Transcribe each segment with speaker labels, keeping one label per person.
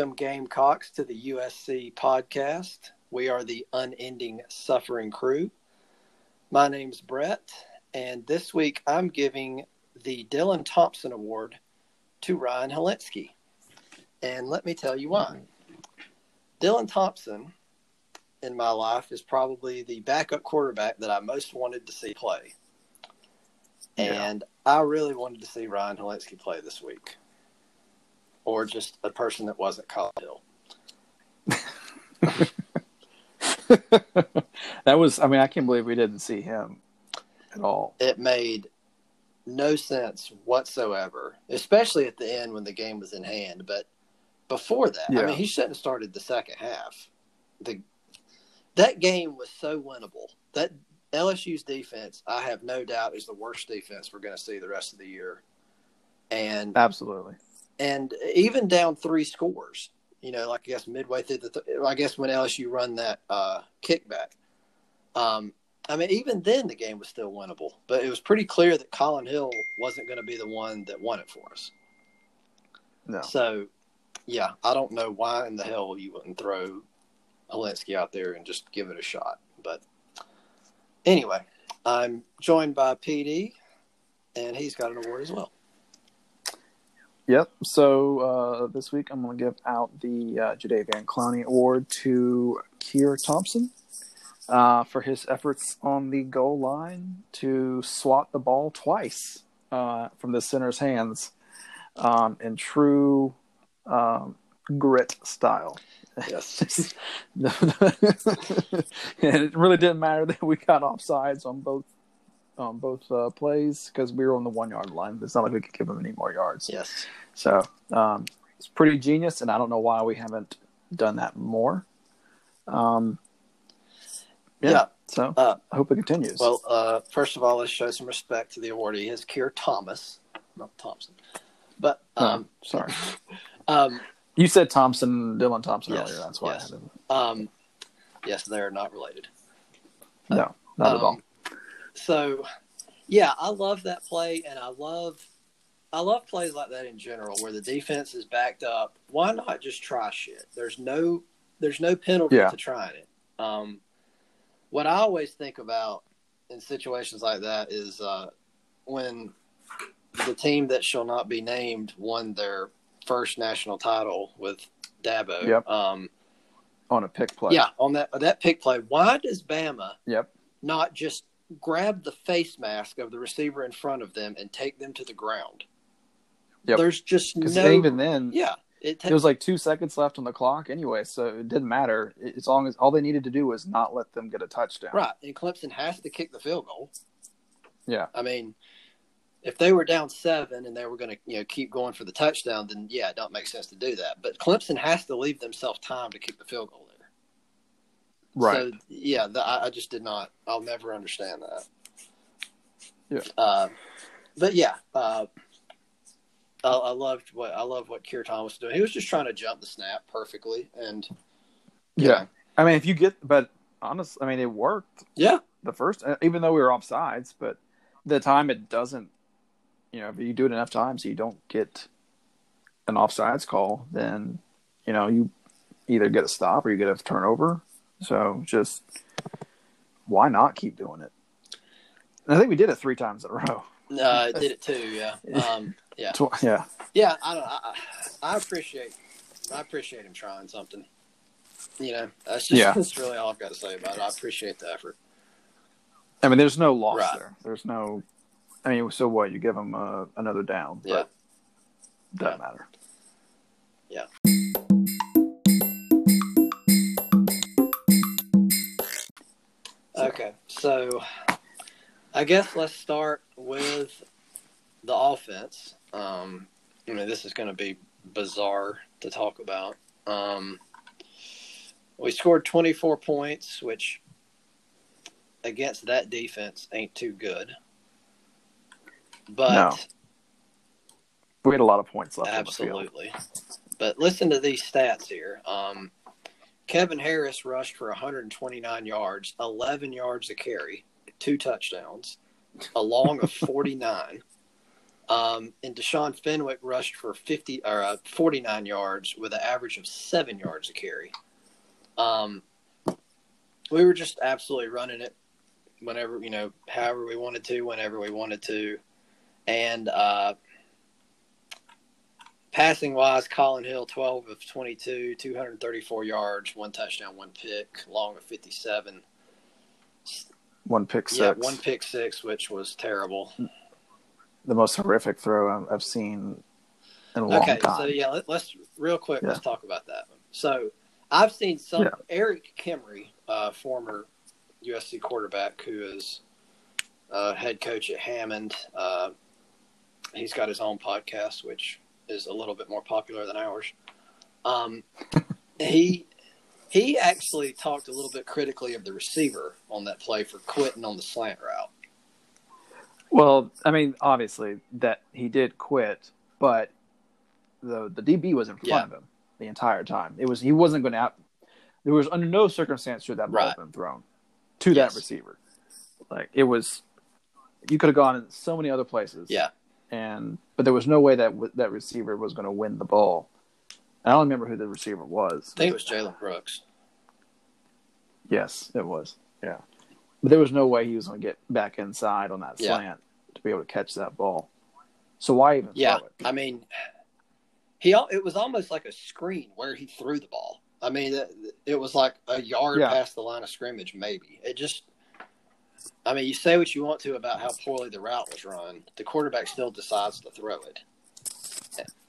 Speaker 1: Welcome, Gamecocks, to the USC podcast. We are the unending suffering crew. My name's Brett, and this week I'm giving the Dylan Thompson Award to Ryan Hilinski. And let me tell you why. Dylan Thompson, in my life, is probably the backup quarterback that I most wanted to see play.
Speaker 2: Yeah.
Speaker 1: And I really wanted to see Ryan Hilinski play this week, or just a person that wasn't Kyle Hill.
Speaker 2: that was, I mean, I can't believe we didn't see him at all.
Speaker 1: It made no sense whatsoever, especially at the end when the game was in hand. But before that, I mean, he shouldn't have started the second half. The that game was so winnable. That LSU's defense, I have no doubt, is the worst defense we're going to see the rest of the year. And
Speaker 2: Absolutely.
Speaker 1: And even down three scores, you know, like I guess midway through the, th- I guess when LSU run that uh, kickback, um, I mean, even then the game was still winnable, but it was pretty clear that Collin Hill wasn't going to be the one that won it for us.
Speaker 2: No.
Speaker 1: So, yeah, I don't know why in the hell you wouldn't throw Hilinski out there and just give it a shot. But anyway, I'm joined by PD, and he's got an award as well.
Speaker 2: Yep. So uh, this week I'm going to give out the uh, Jadeveon Clowney Award to Kier Thompson uh, for his efforts on the goal line to swat the ball twice uh, from the center's hands um, in true um, grit style.
Speaker 1: Yes.
Speaker 2: and it really didn't matter that we got offsides on both on both uh, plays because we were on the one yard line. It's not like we could give them any more yards.
Speaker 1: yes.
Speaker 2: So um, it's pretty genius, and I don't know why we haven't done that more. Um, yeah.
Speaker 1: Yeah.
Speaker 2: So
Speaker 1: Uh,
Speaker 2: I hope it continues.
Speaker 1: Well, uh, first of all, let's show some respect to the awardee. His Keir Thomas, not Thompson. But
Speaker 2: Oh,
Speaker 1: um,
Speaker 2: sorry,
Speaker 1: um,
Speaker 2: you said Thompson, Dylan Thompson
Speaker 1: Yes,
Speaker 2: earlier. That's why.
Speaker 1: yes. Um, yes, they're not related.
Speaker 2: No, not at
Speaker 1: Um,
Speaker 2: all.
Speaker 1: So, yeah, I love that play, and I love, I love plays like that in general, where the defense is backed up. Why not just try shit? There's no, there's no penalty
Speaker 2: Yeah.
Speaker 1: to trying it. Um, what I always think about in situations like that is uh, when the team that shall not be named won their first national title with Dabo.
Speaker 2: Yep.
Speaker 1: Um,
Speaker 2: On a pick play.
Speaker 1: yeah, on that that pick play. Why does Bama
Speaker 2: Yep.
Speaker 1: not just grab the face mask of the receiver in front of them and take them to the ground?
Speaker 2: Yep.
Speaker 1: There's just no.
Speaker 2: even then,
Speaker 1: yeah, it, ta-
Speaker 2: it was like two seconds left on the clock anyway, so it didn't matter as long as all they needed to do was not let them get a touchdown.
Speaker 1: right. And Clemson has to kick the field goal.
Speaker 2: Yeah.
Speaker 1: I mean, if they were down seven and they were going to you know keep going for the touchdown, then yeah, it don't make sense to do that. But Clemson has to leave themselves time to kick the field goal.
Speaker 2: Right.
Speaker 1: So yeah, the, I, I just did not. I'll never understand that.
Speaker 2: Yeah.
Speaker 1: Uh, but yeah, uh, I, I loved what I love what Keir Thomas was doing. He was just trying to jump the snap perfectly, and
Speaker 2: Yeah.
Speaker 1: know,
Speaker 2: I mean, if you get, but honest, I mean, it worked
Speaker 1: yeah,
Speaker 2: the first, uh, even though we were offsides, but the time it doesn't, you know, if you do it enough times, you don't get an offsides call, then, you know, you either get a stop or you get a turnover. So just why not keep doing it? And I think we did it three times in a row.
Speaker 1: uh, did it too. Yeah, um, yeah,
Speaker 2: Tw- yeah.
Speaker 1: yeah. I don't. I, I appreciate. I appreciate him trying something. You know, that's just
Speaker 2: Yeah.
Speaker 1: that's really all I've got to say about it. I appreciate the effort.
Speaker 2: I mean, there's no loss
Speaker 1: Right.
Speaker 2: there. There's no, I mean, so what? You give him uh, another down.
Speaker 1: Yeah.
Speaker 2: But doesn't matter.
Speaker 1: Yeah. Okay, so I guess let's start with the offense. Um, I mean, this is going to be bizarre to talk about. Um, we scored 24 points, which against that defense ain't too good. But
Speaker 2: No. We had a lot of points left on the field.
Speaker 1: Absolutely. But listen to these stats here. Um, Kevin Harris rushed for 129 yards, 11 yards a carry, two touchdowns, a long of 49. Um, and Deshaun Fenwick rushed for 50 or uh, 49 yards with an average of seven yards a carry. Um, we were just absolutely running it whenever, you know, however we wanted to, whenever we wanted to. And uh, passing wise, Collin Hill, 12 of 22, 234 yards, one touchdown, one pick, long of 57.
Speaker 2: One pick six.
Speaker 1: Yeah, one pick six, which was terrible.
Speaker 2: The most horrific throw I've seen in a long time.
Speaker 1: okay, so yeah, let, us real quick.
Speaker 2: Yeah.
Speaker 1: Let's talk about that one. So I've seen some
Speaker 2: Yeah.
Speaker 1: Erik Kimrey, uh, former USC quarterback, who is uh, head coach at Hammond. Uh, he's got his own podcast, which is a little bit more popular than ours. Um, he he actually talked a little bit critically of the receiver on that play for quitting on the slant route.
Speaker 2: Well, I mean, obviously that he did quit, but the the DB was in front
Speaker 1: Yeah.
Speaker 2: of him the entire time. It was he wasn't going to. Out, there was under no circumstance should that ball
Speaker 1: Right.
Speaker 2: have been thrown to
Speaker 1: Yes.
Speaker 2: that receiver. Like it was, you could have gone in so many other places.
Speaker 1: Yeah.
Speaker 2: And but there was no way that w- that receiver was going to win the ball. I don't remember who the receiver was.
Speaker 1: I think it was Jalen Brooks.
Speaker 2: Yes, it was. Yeah. But there was no way he was going to get back inside on that
Speaker 1: Yeah.
Speaker 2: slant to be able to catch that ball. So why even
Speaker 1: Yeah,
Speaker 2: throw it?
Speaker 1: I mean, he it was almost like a screen where he threw the ball. I mean, it, it was like a yard
Speaker 2: Yeah.
Speaker 1: past the line of scrimmage, maybe. It just, I mean, you say what you want to about how poorly the route was run, the quarterback still decides to throw it.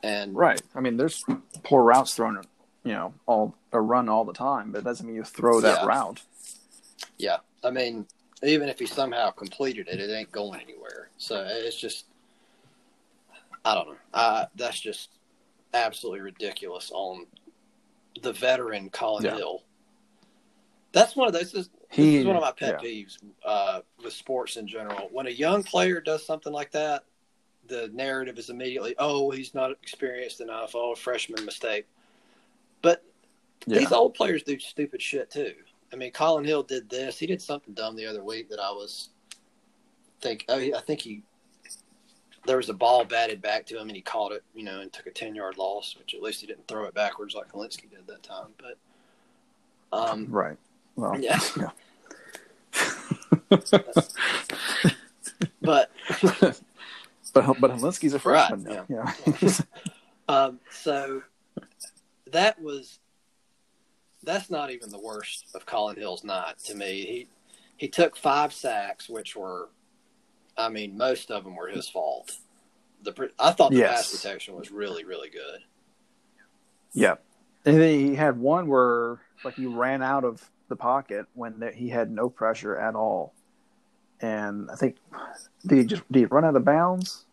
Speaker 1: And
Speaker 2: Right. I mean, there's poor routes thrown, you know, all or run all the time, but it doesn't mean you throw that
Speaker 1: Yeah.
Speaker 2: route.
Speaker 1: yeah, I mean, even if he somehow completed it, it ain't going anywhere. So it's just, I don't know. Uh, that's just absolutely ridiculous on the veteran Collin
Speaker 2: Yeah.
Speaker 1: Hill. That's one of those.
Speaker 2: He-
Speaker 1: this is one of my pet
Speaker 2: yeah.
Speaker 1: peeves uh, with sports in general. When a young player does something like that, the narrative is immediately, "Oh, he's not experienced enough. Oh, freshman mistake." But
Speaker 2: Yeah.
Speaker 1: these old players do stupid shit too. I mean, Collin Hill did this. He did something dumb the other week that I was think. Oh, I think he there was a ball batted back to him and he caught it, you know, and took a ten yard loss. Which at least he didn't throw it backwards like Hilinski did that time. But um,
Speaker 2: Right. Well,
Speaker 1: Yeah.
Speaker 2: yeah.
Speaker 1: but
Speaker 2: but but Hilinski's a
Speaker 1: Right,
Speaker 2: now.
Speaker 1: yeah.
Speaker 2: Yeah.
Speaker 1: Um, so that was that's not even the worst of Collin Hill's night to me. He he took five sacks, which were, I mean, most of them were his fault. The I thought the
Speaker 2: Yes.
Speaker 1: pass protection was really really good.
Speaker 2: yeah. And then he had one where like he ran out of the pocket when there, he had no pressure at all, and I think did he just did he run out of bounds,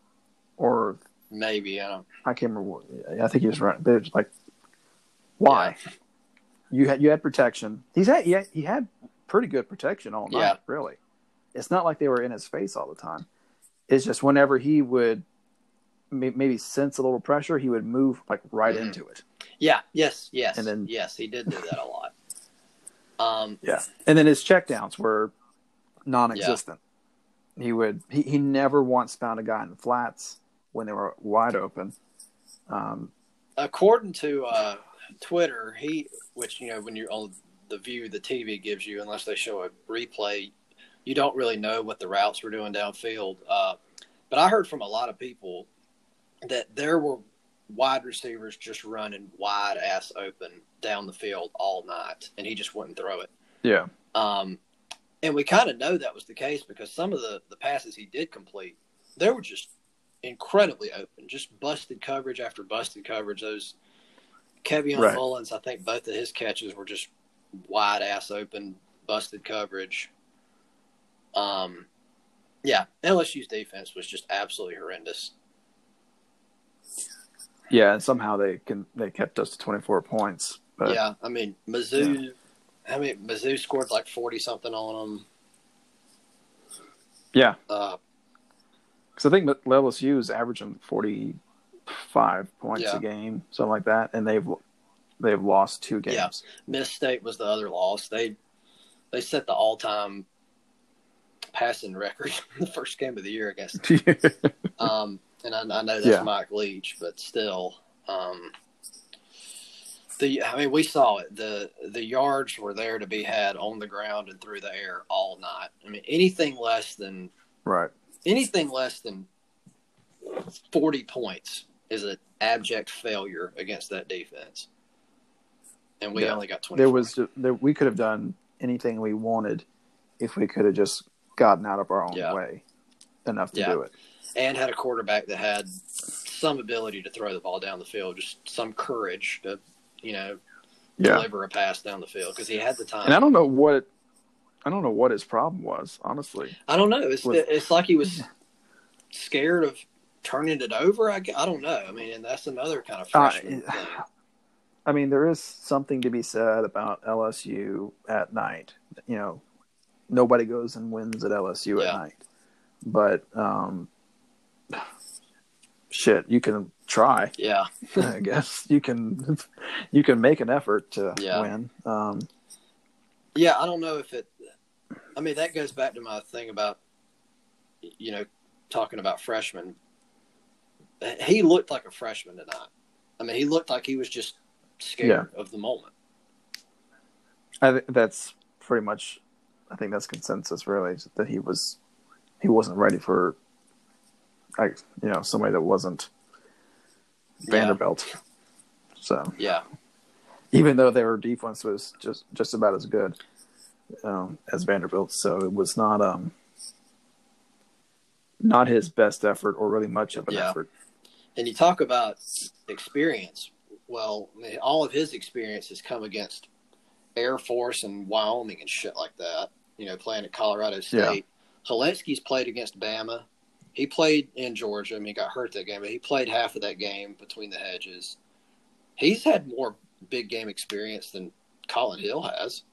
Speaker 2: or
Speaker 1: Maybe I don't.
Speaker 2: I can't remember. I think he was running. But it's like, why? You had you had protection. He's had he, had he had pretty good protection all night.
Speaker 1: Yeah.
Speaker 2: Really, it's not like they were in his face all the time. It's just whenever he would maybe sense a little pressure, he would move like right
Speaker 1: Mhm.
Speaker 2: into it.
Speaker 1: Yeah. Yes. Yes.
Speaker 2: And then-
Speaker 1: yes, he did do that a lot. Um.
Speaker 2: Yeah, and then his checkdowns were non-existent. He would he, he never once found a guy in the flats when they were wide open. Um,
Speaker 1: according to uh, Twitter, he, which you know, when you're on the view the TV gives you, unless they show a replay, you don't really know what the routes were doing downfield. Uh, but I heard from a lot of people that there were wide receivers just running wide ass open down the field all night, and he just wouldn't throw it.
Speaker 2: yeah,
Speaker 1: Um, and we kind of know that was the case because some of the, the passes he did complete, they were just incredibly open, just busted coverage after busted coverage. Those Keveon
Speaker 2: Right.
Speaker 1: Mullins, I think both of his catches were just wide ass open, busted coverage. Um, yeah, LSU's defense was just absolutely horrendous.
Speaker 2: Yeah, and somehow they can they kept us to twenty four points. But
Speaker 1: yeah, I mean Mizzou. I mean Mizzou scored like forty something on them.
Speaker 2: yeah,
Speaker 1: Uh,
Speaker 2: because I think LSU is averaging forty five points
Speaker 1: Yeah.
Speaker 2: a game, something like that, and they've they've lost two games.
Speaker 1: Yeah. Miss State was the other loss. They they set the all time passing record in the first game of the year, I guess. Um, and I, I know that's
Speaker 2: Yeah.
Speaker 1: Mike Leach, but still, um, the I mean, we saw it. the The yards were there to be had on the ground and through the air all night. I mean, anything less than
Speaker 2: Right.
Speaker 1: anything less than forty points is an abject failure against that defense. And we
Speaker 2: Yeah.
Speaker 1: only got twenty.
Speaker 2: There was there, we could have done anything we wanted if we could have just gotten out of our own
Speaker 1: Yeah.
Speaker 2: way enough to do it.
Speaker 1: And had a quarterback that had some ability to throw the ball down the field, just some courage to, you know,
Speaker 2: Yeah.
Speaker 1: deliver a pass down the field because he had the time.
Speaker 2: And I don't know what I don't know what his problem was, honestly.
Speaker 1: I don't know. It's
Speaker 2: Was-
Speaker 1: it's like he was scared of turning it over. I, I don't know. I mean, and that's another kind of
Speaker 2: Uh,
Speaker 1: freshman thing.
Speaker 2: I mean, there is something to be said about LSU at night. You know, nobody goes and wins at LSU
Speaker 1: Yeah.
Speaker 2: at night. But um, shit, you can try.
Speaker 1: Yeah,
Speaker 2: I guess you can you can make an effort to
Speaker 1: Yeah.
Speaker 2: win. Um,
Speaker 1: yeah. I don't know if it. I mean, that goes back to my thing about, you know, talking about freshmen. He looked like a freshman tonight. I mean, he looked like he was just scared of the moment.
Speaker 2: I think that's pretty much. I think that's consensus really that he was he wasn't ready for you know somebody that wasn't
Speaker 1: Yeah.
Speaker 2: Vanderbilt. So
Speaker 1: Yeah,
Speaker 2: even though their defense was just just about as good um, as Vanderbilt, so it was not um not his best effort or really much of an
Speaker 1: Yeah.
Speaker 2: effort.
Speaker 1: and you talk about experience. Well, I mean, all of his experience has come against Air Force and Wyoming and shit like that. You know, playing at Colorado State. Hilinski's played against Bama. He played in Georgia. I mean, he got hurt that game, but he played half of that game between the hedges. He's had more big game experience than Collin Hill has.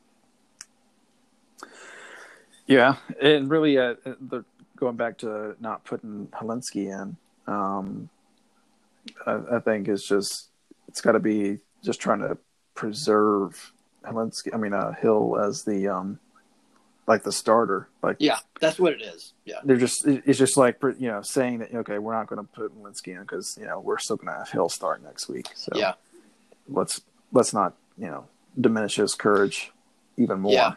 Speaker 2: Yeah, and really, uh, the, going back to not putting Hilinski in, um, I, I think it's just it's got to be just trying to preserve Hilinski. I mean, uh, Hill as the um, like the starter. Like
Speaker 1: Yeah, that's what it is. Yeah,
Speaker 2: they're just it's just like you know saying that okay, we're not going to put Hilinski in because you know we're still going to have Hill start next week. So
Speaker 1: yeah,
Speaker 2: let's let's not you know diminish his courage even more.
Speaker 1: Yeah.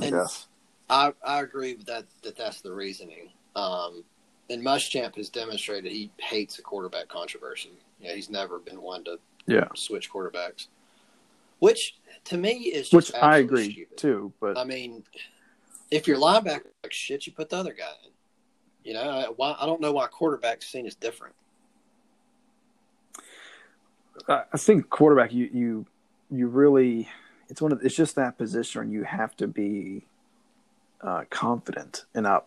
Speaker 2: I
Speaker 1: And-
Speaker 2: guess.
Speaker 1: I I agree with that. That that's the reasoning. Um, and Muschamp has demonstrated he hates a quarterback controversy. Yeah, he's never been one to
Speaker 2: Yeah.
Speaker 1: switch quarterbacks, which to me is just
Speaker 2: Which I agree
Speaker 1: stupid.
Speaker 2: too, but
Speaker 1: I mean, if your linebacker like shit, you put the other guy in. You know, I- why I don't know why quarterback scene is different.
Speaker 2: I I think quarterback, you you you really, it's one of it's just that position where you have to be uh, confident and not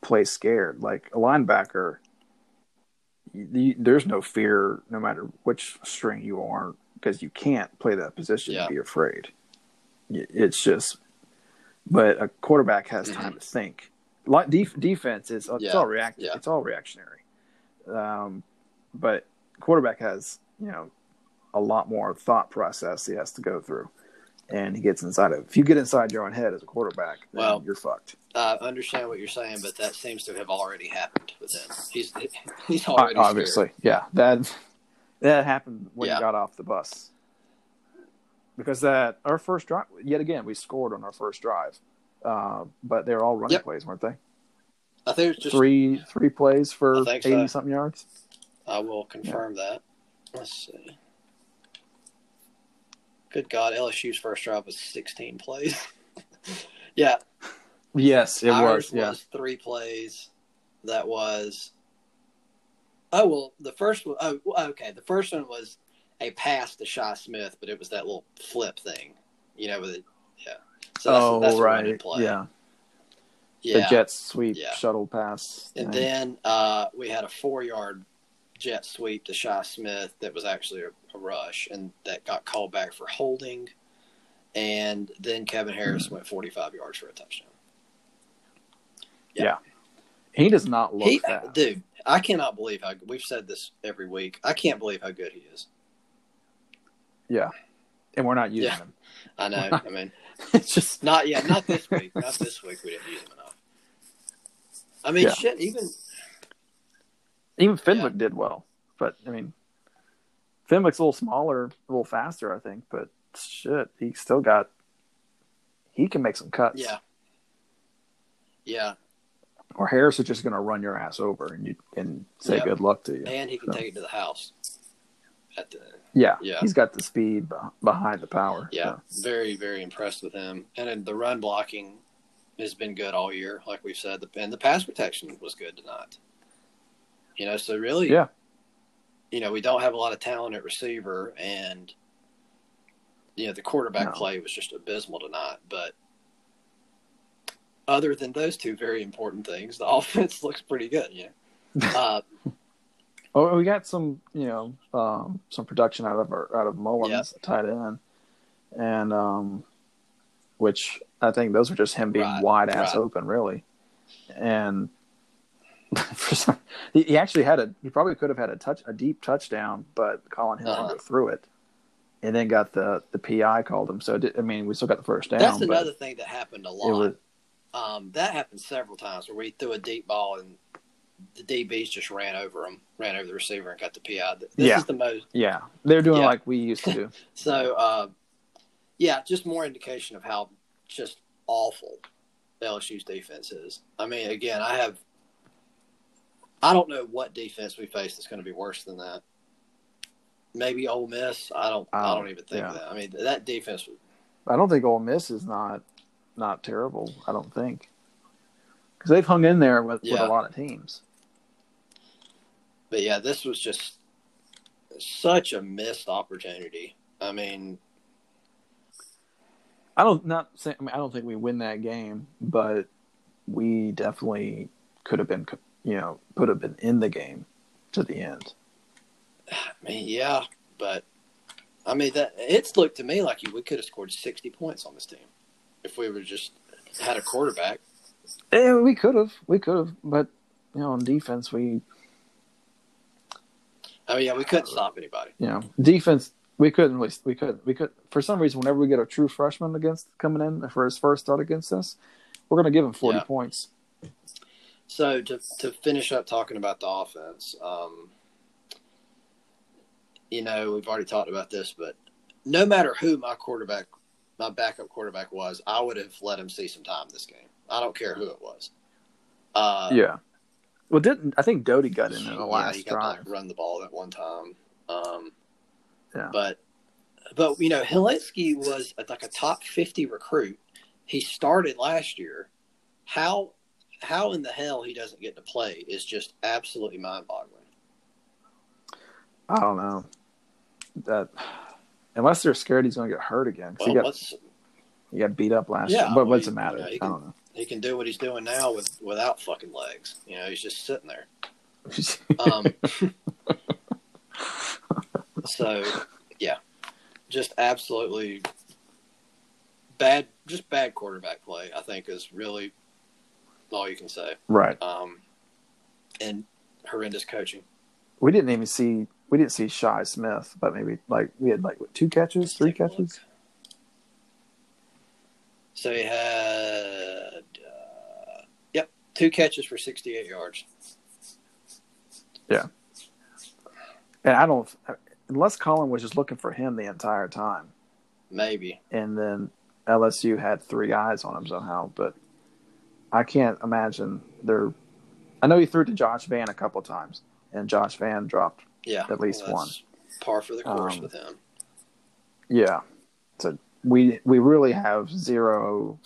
Speaker 2: play scared. Like a linebacker, you, you, there's no fear no matter which string you are because you can't play that position
Speaker 1: Yeah.
Speaker 2: and be afraid. It's just, but a quarterback has time to think. Like def- defense is it's
Speaker 1: Yeah.
Speaker 2: all react
Speaker 1: Yeah.
Speaker 2: it's all reactionary, um, but quarterback has you know a lot more thought process he has to go through, and he gets inside of. If you get inside your own head as a quarterback, then
Speaker 1: Well,
Speaker 2: you're fucked.
Speaker 1: I understand what you're saying, but that seems to have already happened with him. He's he's already scared.
Speaker 2: Obviously, yeah, that that happened when
Speaker 1: Yeah.
Speaker 2: he got off the bus. Because that our first drive, yet again, we scored on our first drive, uh, but they were all running
Speaker 1: Yep.
Speaker 2: plays, weren't they?
Speaker 1: I think it's just
Speaker 2: three three plays for
Speaker 1: think so.
Speaker 2: eighty something yards.
Speaker 1: I will confirm that. Let's see. Good God, LSU's first drive was 16 plays. yeah,
Speaker 2: Yes, it
Speaker 1: ours
Speaker 2: was. Yeah,
Speaker 1: three plays. That was. Oh well, the first one oh okay. The first one was a pass to Shi Smith, but it was that little flip thing, you know, with it. Yeah. So that's,
Speaker 2: oh
Speaker 1: that's
Speaker 2: right,
Speaker 1: play.
Speaker 2: yeah. The
Speaker 1: Yeah.
Speaker 2: jet sweep
Speaker 1: Yeah.
Speaker 2: shuttle pass.
Speaker 1: And
Speaker 2: thing.
Speaker 1: then uh, we had a four yard jet sweep to Shi Smith that was actually a, a rush and that got called back for holding. And then Kevin Harris went 45 yards for a touchdown. Yeah.
Speaker 2: He does not look
Speaker 1: He, dude, I cannot believe how we've said this every week. I can't believe how good he is.
Speaker 2: Yeah, and we're not using
Speaker 1: Yeah.
Speaker 2: him.
Speaker 1: I know. I mean,
Speaker 2: It's just
Speaker 1: not yeah, not this week. Not this week. We didn't use him enough. I mean,
Speaker 2: Yeah.
Speaker 1: shit. Even
Speaker 2: Even Fenwick did well, but I mean, Fenwick's a little smaller, a little faster, I think. But shit, he still got. He can make some cuts.
Speaker 1: Yeah. Yeah,
Speaker 2: Or Harris is just going to run your ass over, and you and say good luck to you.
Speaker 1: and he can
Speaker 2: So-
Speaker 1: take it to the house. At the
Speaker 2: Yeah,
Speaker 1: Yeah.
Speaker 2: he's got the speed behind the power.
Speaker 1: yeah,
Speaker 2: so.
Speaker 1: very very impressed with him, and then the run blocking has been good all year, like we've said, and the pass protection was good tonight. You know, so really,
Speaker 2: Yeah.
Speaker 1: you know, we don't have a lot of talent at receiver, and you know the quarterback
Speaker 2: No.
Speaker 1: play was just abysmal tonight. But other than those two very important things, the offense looks pretty good. You know, uh,
Speaker 2: Oh, we got some, you know, um, some production out of our, out of Mullins tight end, and um, which I think those were just him being
Speaker 1: Right,
Speaker 2: wide ass
Speaker 1: right.
Speaker 2: open, really. And for some, he, he actually had a he probably could have had a touch a deep touchdown, but Collin Hill
Speaker 1: Uh-huh.
Speaker 2: threw it, and then got the the PI called him. So it did, I mean, we still got the first down.
Speaker 1: that's another thing that happened a lot.
Speaker 2: was
Speaker 1: Um, that happened several times where we threw a deep ball and the DBs just ran over them, ran over the receiver and got the PI. This
Speaker 2: Yeah.
Speaker 1: is the most.
Speaker 2: yeah, they're doing
Speaker 1: Yeah.
Speaker 2: like we used to do.
Speaker 1: So, uh, yeah, just more indication of how just awful LSU's defense is. I mean, again, I have. I don't know what defense we face that's going to be worse than that. Maybe Ole Miss. I don't. I
Speaker 2: Um,
Speaker 1: don't even think
Speaker 2: yeah.
Speaker 1: that. I mean, that defense.
Speaker 2: I don't think Ole Miss is not not terrible. I don't think because they've hung in there with, with a lot of teams.
Speaker 1: But yeah, this was just such a missed opportunity. I mean,
Speaker 2: I don't not say, I, mean, I don't think we win that game, but we definitely could have been you know could have been in the game to the end.
Speaker 1: I mean, yeah, but I mean that it's looked to me like we could have scored sixty points on this team if we would just had a quarterback.
Speaker 2: Eh, we could have, we could have, but you know on defense we
Speaker 1: I mean, yeah, we couldn't stop anybody.
Speaker 2: you know defense we couldn't we, we could we could for some reason whenever we get a true freshman against coming in for his first start against us we're going to give him 40
Speaker 1: Yeah.
Speaker 2: points
Speaker 1: So to to finish up talking about the offense, um, you know, we've already talked about this, but no matter who my quarterback, my backup quarterback was, I would have let him see some time this game. I don't care who it was. Uh,
Speaker 2: yeah well didn't i think Doty got in the
Speaker 1: yeah,
Speaker 2: last
Speaker 1: he got to like, run the ball at one time. Um,
Speaker 2: Yeah.
Speaker 1: But but you know, Hilinski was like a top fifty recruit. He started last year. How how in the hell he doesn't get to play is just absolutely mind boggling.
Speaker 2: I don't know. That unless they're scared he's going to get hurt again
Speaker 1: Well,
Speaker 2: he got he got beat up last
Speaker 1: Yeah,
Speaker 2: year. But
Speaker 1: well,
Speaker 2: what's the matter?
Speaker 1: know, he
Speaker 2: I don't
Speaker 1: he can do what he's doing now with without fucking legs. You know, he's just sitting there. Um, so yeah, just absolutely bad, just bad quarterback play. I think is really all you can say.
Speaker 2: right.
Speaker 1: Um, and horrendous coaching.
Speaker 2: We didn't even see we didn't see Shi Smith, but maybe like we had like what, two catches, three catches.
Speaker 1: So he had, two catches for 68 yards. Yeah.
Speaker 2: And I don't unless Collin was just looking for him the entire time,
Speaker 1: Maybe.
Speaker 2: and then LSU had three eyes on him somehow. But I can't imagine they're. I know he threw to Josh Vann a couple times, and Josh Vann dropped
Speaker 1: Yeah.
Speaker 2: At least
Speaker 1: well,
Speaker 2: one.
Speaker 1: Par for the course
Speaker 2: Um,
Speaker 1: with him.
Speaker 2: Yeah. So we we really have zero.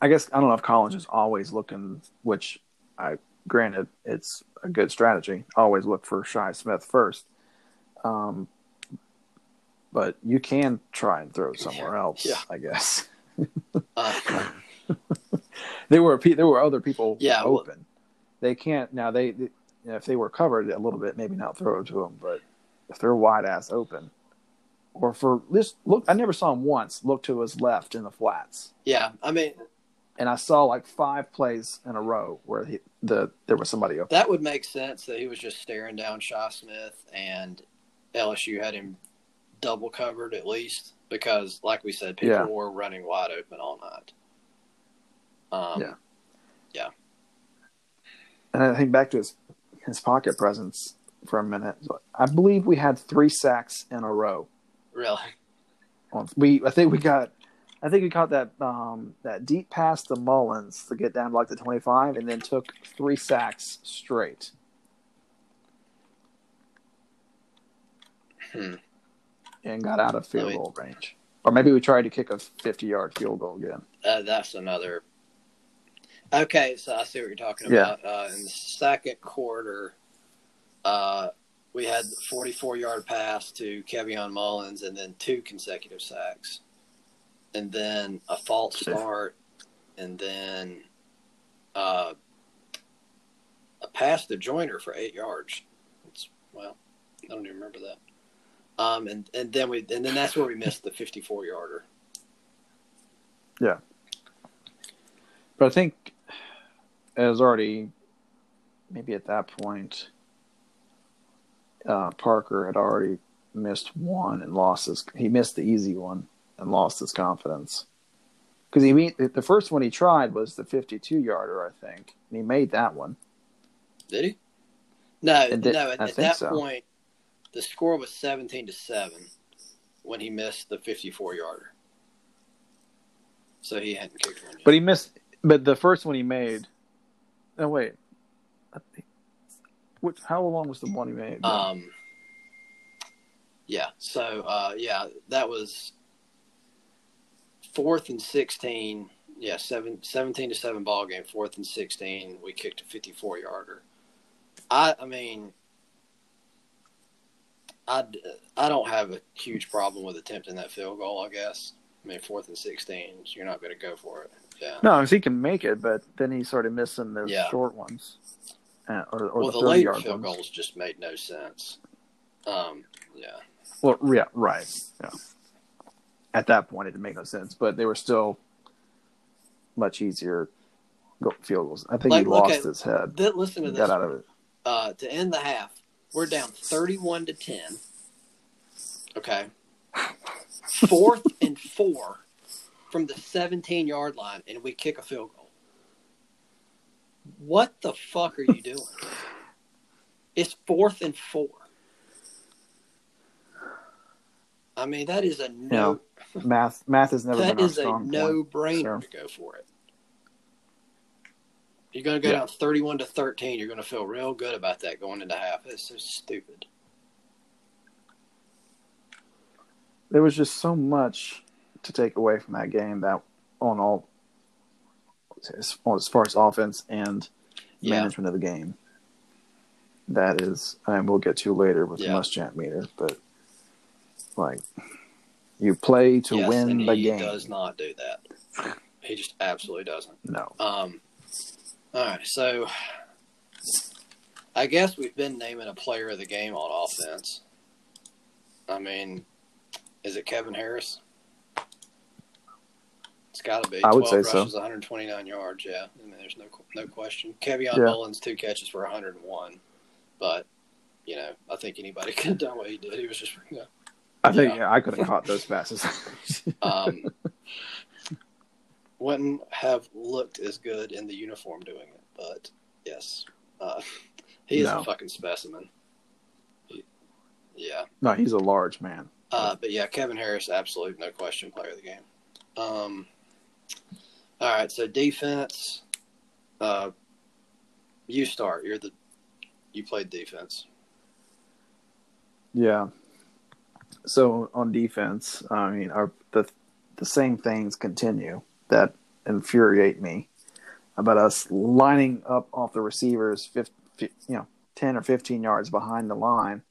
Speaker 2: I guess I don't know if Collins is always looking, which I granted it's a good strategy. Always look for Shi Smith first. Um, but you can try and throw somewhere
Speaker 1: Yeah.
Speaker 2: else.
Speaker 1: Yeah.
Speaker 2: I guess
Speaker 1: Uh,
Speaker 2: there were there were other people
Speaker 1: Yeah, well-
Speaker 2: open. they can't now. They, they you know, if they were covered a little bit, maybe not throw it to them. But if they're wide ass open, or for this look, I never saw him once look to his left in the flats,
Speaker 1: yeah. I mean,
Speaker 2: and I saw like five plays in a row where he, the there was somebody open.
Speaker 1: that would make sense that he was just staring down Shi Smith and LSU had him double covered at least because, like we said, people
Speaker 2: Yeah.
Speaker 1: were running wide open all night. Um,
Speaker 2: Yeah. And I think back to his his pocket presence for a minute. I believe we had three sacks in a row.
Speaker 1: Really?
Speaker 2: We I think we got I think we caught that um, that deep pass to Mullins to get down to like the twenty five, and then took three sacks straight.
Speaker 1: Hmm.
Speaker 2: And got out of field goal range, or maybe we tried to kick a fifty yard field goal again.
Speaker 1: Uh, that's another. Okay, so I see what you're talking about. Yeah. Uh, in the second quarter, uh, we had the 44 yard pass to Keveon Mullins and then two consecutive sacks. And then a false start and then uh, a pass to Joyner for eight yards. It's, well, I don't even remember that. Um, and, and then we and then that's where we missed the 54 yarder.
Speaker 2: Yeah. But I think it was already maybe at that point uh, Parker had already missed one and lost his. He missed the easy one and lost his confidence because he made the first one he tried was the 52 yarder, I think, and he made that one.
Speaker 1: Did he? No, did, no. At, at that so. point, the score was 17 to seven when he missed the 54 yarder. So he hadn't kicked one. Yet.
Speaker 2: But he missed. But the first one he made. No wait. Which how long was the one he made?
Speaker 1: Um. Yeah. So uh, yeah, that was fourth and sixteen. Yeah, seven, 17 to seven ball game. Fourth and sixteen. We kicked a fifty-four yarder. I I mean. I, I don't have a huge problem with attempting that field goal. I guess. I mean, fourth and sixteen, so you're not going to go for it. Yeah.
Speaker 2: No, because he can make it, but then he's sort of missing those yeah. short ones. Uh, or, or
Speaker 1: well,
Speaker 2: the,
Speaker 1: the later field ones. goals just made no sense. Um, yeah.
Speaker 2: Well, yeah, right. Yeah. At that point, it didn't make no sense, but they were still much easier field goals. I think like, he lost at, his head.
Speaker 1: Th- listen to this. Got out of it. Uh, to end the half, we're down thirty-one to ten. Okay. Fourth and four from the seventeen-yard line, and we kick a field goal. What the fuck are you doing? it's fourth and four. I mean, that is a no.
Speaker 2: Math, math has never.
Speaker 1: that
Speaker 2: is
Speaker 1: a no-brainer to go for it. You're going to go yeah. down thirty-one to thirteen. You're going to feel real good about that going into half. It's so stupid.
Speaker 2: There was just so much to take away from that game that on all as, far as offense and yeah. management of the game. That is, and we'll get to later with yeah. the Muschamp meter, but like you play to
Speaker 1: yes,
Speaker 2: win the game.
Speaker 1: He does not do that. He just absolutely doesn't.
Speaker 2: No.
Speaker 1: Um. All right, so I guess we've been naming a player of the game on offense. I mean, is it Kevin Harris? It's got to be. I would say rushes, so. 129 yards. Yeah, I mean, there's no no question. Keveon yeah. Mullins two catches for 101, but you know, I think anybody could have done what he did. He was just, you know,
Speaker 2: I think yeah, I could have caught those passes.
Speaker 1: um, wouldn't have looked as good in the uniform doing it, but yes, uh, he is no. a fucking specimen. He, yeah.
Speaker 2: No, he's a large man.
Speaker 1: Uh, but yeah, Kevin Harris, absolute no question player of the game. Um, all right, so defense. Uh, you start. You're the you played defense.
Speaker 2: Yeah. So on defense, I mean, our the the same things continue that infuriate me about us lining up off the receivers, 50, you know, ten or fifteen yards behind the line,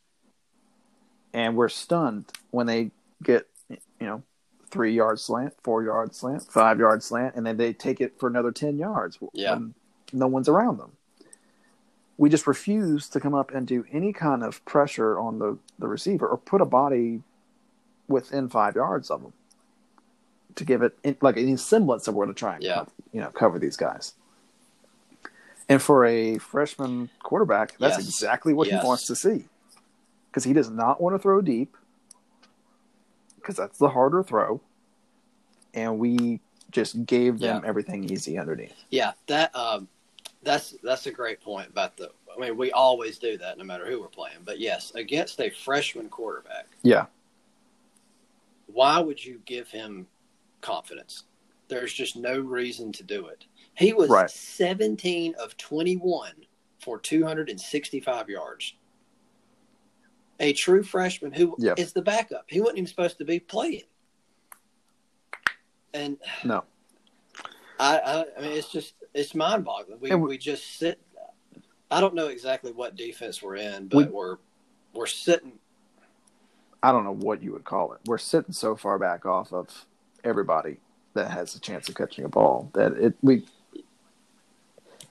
Speaker 2: and we're stunned when they get you know three yard slant, four yard slant, five yard slant, and then they take it for another 10 yards
Speaker 1: yeah.
Speaker 2: no one's around them. We just refuse to come up and do any kind of pressure on the, the receiver or put a body within five yards of them to give it in, like any semblance of where to try and
Speaker 1: yeah.
Speaker 2: you know cover these guys. And for a freshman quarterback, that's yes. exactly what yes. he wants to see because he does not want to throw deep because that's the harder throw, and we just gave them yeah. everything easy underneath.
Speaker 1: Yeah, that um, That's that's a great point about the. I mean, we always do that no matter who we're playing. But yes, against a freshman quarterback,
Speaker 2: Yeah,
Speaker 1: why would you give him confidence? There's just no reason to do it. He was
Speaker 2: Right.
Speaker 1: 17 of 21 for 265 yards. A true freshman who is
Speaker 2: Yeah.
Speaker 1: the backup. He wasn't even supposed to be playing. And
Speaker 2: no,
Speaker 1: I, I, I mean, it's just it's mind boggling. We
Speaker 2: we-
Speaker 1: we just sit. I don't know exactly what defense we're in, but
Speaker 2: We-
Speaker 1: we're we're sitting.
Speaker 2: I don't know what you would call it. We're sitting so far back off of everybody that has a chance of catching a ball that it we.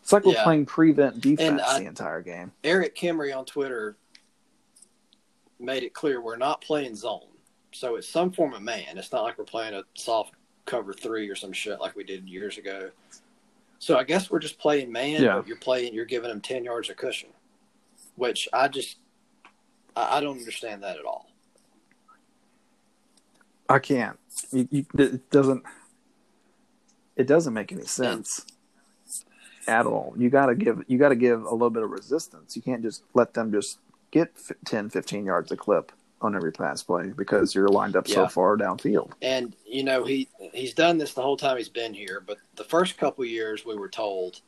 Speaker 2: It's like we're
Speaker 1: Yeah.
Speaker 2: playing prevent defense
Speaker 1: I-
Speaker 2: the entire game.
Speaker 1: Erik Kimrey on Twitter made it clear we're not playing zone, so it's some form of man. It's not like we're playing a soft cover three or some shit like we did years ago. So I guess we're just playing man.
Speaker 2: Yeah.
Speaker 1: But you're playing. You're giving them ten yards of cushion, which I just I, I don't understand that at all.
Speaker 2: I can't. You, you, it doesn't. It doesn't make any sense at all. You got to give. You got to give a little bit of resistance. You can't just let them just get f- 10, 15 yards a clip on every pass play because you're lined up so
Speaker 1: Yeah.
Speaker 2: far downfield.
Speaker 1: And you know he he's done this the whole time he's been here. But the first couple years we were told,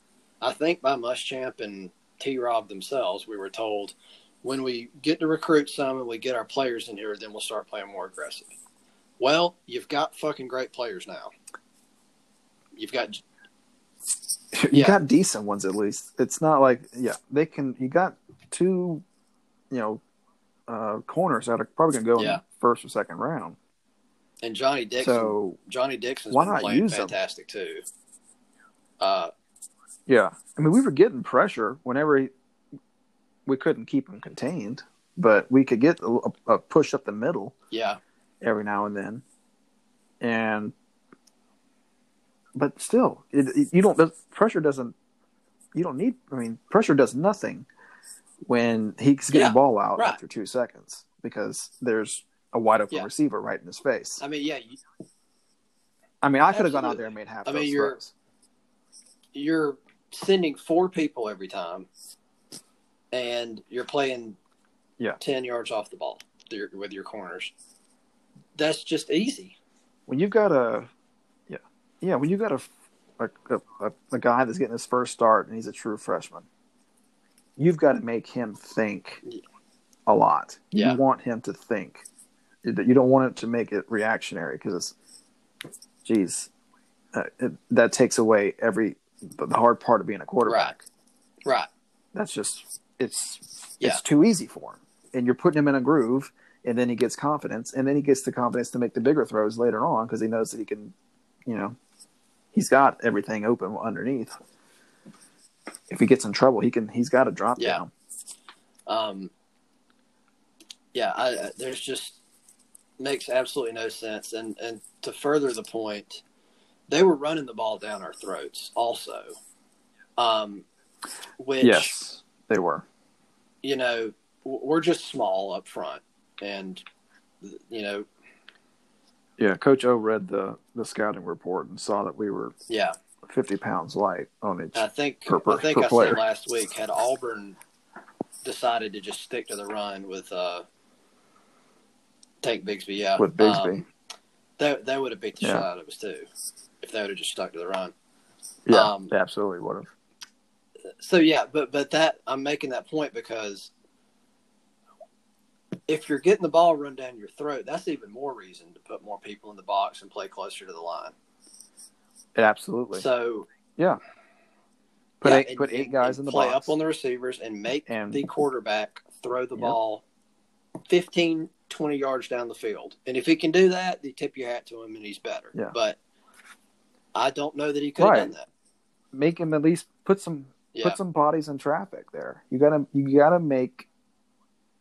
Speaker 1: I think by Muschamp and T. Rob themselves, we were told when we get to recruit some and we get our players in here, then we'll start playing more aggressive. Well, you've got fucking great players now. You've got
Speaker 2: you
Speaker 1: Yeah.
Speaker 2: got decent ones at least. It's not like yeah, they can. You got two, you know, uh, corners that are probably gonna go in the first or second round.
Speaker 1: and Johnny Dixon.
Speaker 2: So
Speaker 1: Johnny Dixon's
Speaker 2: why not use them?
Speaker 1: fantastic too. Uh,
Speaker 2: yeah, I mean we were getting pressure whenever he, we couldn't keep him contained, but we could get a, a push up the middle
Speaker 1: yeah,
Speaker 2: every now and then, and but still, it, it- you don't. Pressure doesn't. You don't need. I mean, pressure does nothing when he's getting
Speaker 1: Yeah,
Speaker 2: the ball out
Speaker 1: right.
Speaker 2: after two seconds because there's a wide open
Speaker 1: Yeah.
Speaker 2: receiver right in his face.
Speaker 1: I mean, yeah, you,
Speaker 2: I mean, I could have gone out there and made half
Speaker 1: I mean, you're-
Speaker 2: throws.
Speaker 1: you're sending four people every time, and you're playing
Speaker 2: Yeah.
Speaker 1: ten yards off the ball with your- corners. That's just easy.
Speaker 2: When you've got a, yeah, yeah, when you've got a, a, a, a guy that's getting his first start and he's a true freshman, you've got to make him think a lot.
Speaker 1: Yeah.
Speaker 2: You want him to think. You you don't want it to make it reactionary because, geez, uh, it, that takes away every the the hard part of being a quarterback.
Speaker 1: Right.
Speaker 2: That's just it's
Speaker 1: Yeah.
Speaker 2: it's too easy for him, and you're putting him in a groove, and then he gets confidence, and then he gets the confidence to make the bigger throws later on because he knows that he can, you know, he's got everything open underneath. If he gets in trouble, he can. He's got a drop
Speaker 1: Yeah.
Speaker 2: down.
Speaker 1: Um, yeah, I, I- there's just makes absolutely no sense. And and to further the point, they were running the ball down our throats also. Um, which
Speaker 2: yes, they were.
Speaker 1: you know we're just small up front, and you know
Speaker 2: Yeah, Coach O read the the scouting report and saw that we were
Speaker 1: yeah.
Speaker 2: 50 pounds light on each.
Speaker 1: I think
Speaker 2: Per- per-
Speaker 1: I think I
Speaker 2: player.
Speaker 1: said last week had Auburn decided to just stick to the run with uh, Tank Bigsby, yeah,
Speaker 2: With Bigsby.
Speaker 1: Um, they they would have beat the
Speaker 2: Yeah.
Speaker 1: shit out of us too if they would have just stuck to the run.
Speaker 2: yeah,
Speaker 1: um,
Speaker 2: they absolutely would have.
Speaker 1: So yeah, but but that I'm making that point because if you're getting the ball run down your throat, that's even more reason to put more people in the box and play closer to the line.
Speaker 2: Absolutely.
Speaker 1: So
Speaker 2: yeah. Put
Speaker 1: yeah,
Speaker 2: eight
Speaker 1: and-
Speaker 2: put eight guys in the
Speaker 1: play
Speaker 2: box.
Speaker 1: up on the receivers and make
Speaker 2: And-
Speaker 1: the quarterback throw the
Speaker 2: Yep.
Speaker 1: ball 15 20 yards down the field and if he can do that you tip your hat to him and he's better
Speaker 2: Yeah.
Speaker 1: but i don't know that he could have done that
Speaker 2: Make him at least put some
Speaker 1: yeah
Speaker 2: put some bodies in traffic there. You gotta you gotta make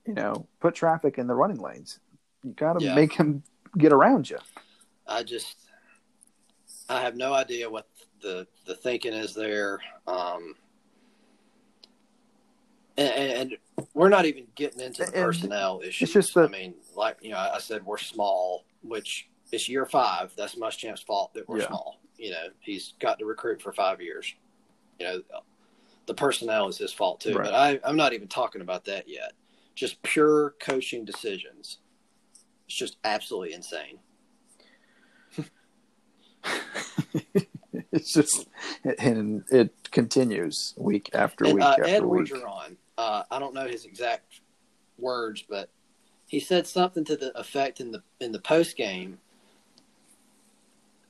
Speaker 2: you know, put traffic in the running lanes. You gotta
Speaker 1: Yeah.
Speaker 2: make him get around you.
Speaker 1: i just i have no idea what the the thinking is there um and, and we're not even getting into the
Speaker 2: And
Speaker 1: personnel issues.
Speaker 2: just
Speaker 1: I mean, like you know, I said we're small, which it's year five. That's Muschamp's fault that we're
Speaker 2: Yeah.
Speaker 1: small. You know, he's got to recruit for five years. You know, the personnel is his fault too.
Speaker 2: Right.
Speaker 1: But I, I'm not even talking about that yet. Just pure coaching decisions. It's just absolutely insane.
Speaker 2: it's just and it continues week after
Speaker 1: And,
Speaker 2: week
Speaker 1: uh,
Speaker 2: after
Speaker 1: Ed
Speaker 2: week.
Speaker 1: Orgeron, uh, I don't know his exact words, but he said something to the effect in the in the post game.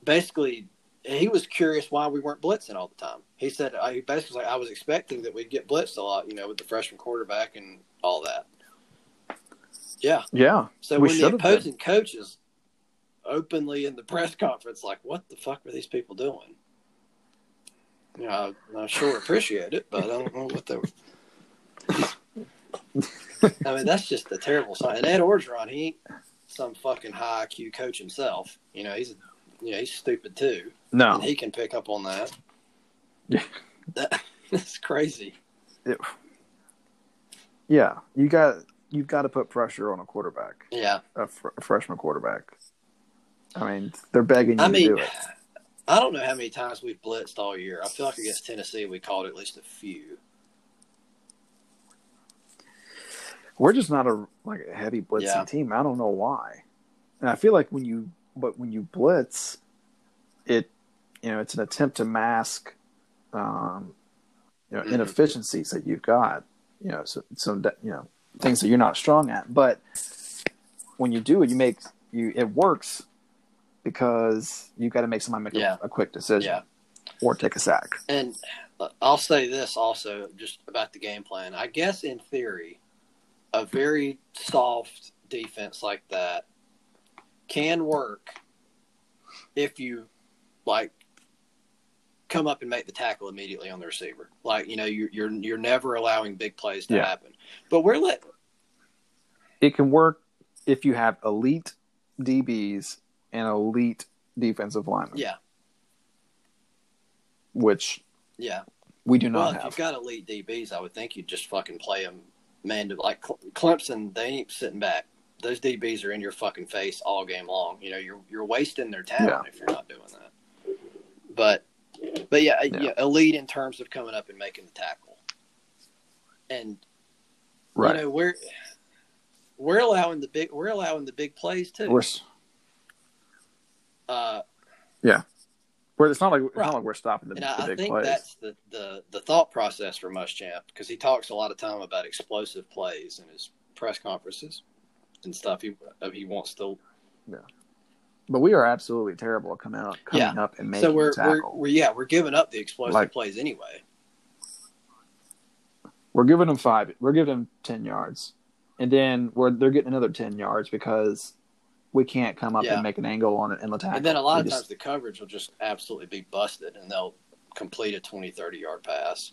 Speaker 1: Basically, he was curious why we weren't blitzing all the time. He said he basically was like I was expecting that we'd get blitzed a lot, you know, with the freshman quarterback and all that. Yeah.
Speaker 2: Yeah,
Speaker 1: So
Speaker 2: We
Speaker 1: when the
Speaker 2: been.
Speaker 1: opposing coaches openly in the press conference, like, what the fuck were these people doing? You know, I, I sure appreciate it, but I don't know what they were. I mean, that's just a terrible sign. And Ed Orgeron, he ain't some fucking high IQ coach himself. You know, he's you know he's stupid too,
Speaker 2: no,
Speaker 1: and he can pick up on that.
Speaker 2: Yeah.
Speaker 1: That, that's crazy.
Speaker 2: yeah, you got you've got to put pressure on a quarterback,
Speaker 1: Yeah,
Speaker 2: a, fr- a freshman quarterback. I mean, they're begging you
Speaker 1: I
Speaker 2: to
Speaker 1: mean,
Speaker 2: do it.
Speaker 1: I don't know how many times we've blitzed all year. I feel like against Tennessee, we called at least a few.
Speaker 2: We're just not a like a heavy blitzing
Speaker 1: Yeah.
Speaker 2: team. I don't know why. And I feel like when you but when you blitz, it you know it's an attempt to mask um, you know
Speaker 1: Mhm.
Speaker 2: inefficiencies that you've got. You know, so some you know things that you're not strong at. But when you do it, you make you it works because you've got to make somebody make
Speaker 1: Yeah.
Speaker 2: a, a quick decision
Speaker 1: Yeah.
Speaker 2: or take a sack.
Speaker 1: And I'll say this also, just about the game plan. I guess in theory, a very soft defense like that can work if you like come up and make the tackle immediately on the receiver. Like you know, you're you're, you're never allowing big plays to
Speaker 2: Yeah.
Speaker 1: happen. But we're let
Speaker 2: It can work if you have elite DBs and elite defensive lineman.
Speaker 1: yeah
Speaker 2: which
Speaker 1: yeah.
Speaker 2: we do
Speaker 1: Well,
Speaker 2: not
Speaker 1: if you've got elite DBs, I would think you'd just fucking play them man to like Clemson. They ain't sitting back. Those DBs are in your fucking face all game long. You know, you're you're wasting their talent if you're not doing that. But but yeah,
Speaker 2: Yeah.
Speaker 1: yeah. elite in terms of coming up and making the tackle. And
Speaker 2: right.
Speaker 1: you know we're we're allowing the big we're allowing the big plays too.
Speaker 2: we're
Speaker 1: uh,
Speaker 2: we're it's not like it's
Speaker 1: Right.
Speaker 2: not like we're stopping the,
Speaker 1: and
Speaker 2: the
Speaker 1: I, I
Speaker 2: big
Speaker 1: think
Speaker 2: plays.
Speaker 1: that's the, the the thought process for Muschamp because he talks a lot of time about explosive plays in his press conferences and stuff. He uh, he wants to. Yeah.
Speaker 2: But we are absolutely terrible at coming out coming up and making
Speaker 1: so we're, we're we're yeah we're giving up the explosive
Speaker 2: Like-
Speaker 1: plays anyway.
Speaker 2: We're giving them five. We're giving them ten yards, and then we're they're getting another ten yards because we can't come up
Speaker 1: Yeah.
Speaker 2: and make an angle on it in the tackle.
Speaker 1: And then a lot
Speaker 2: We
Speaker 1: of
Speaker 2: just-
Speaker 1: times the coverage will just absolutely be busted and they'll complete a 20, 30 yard pass.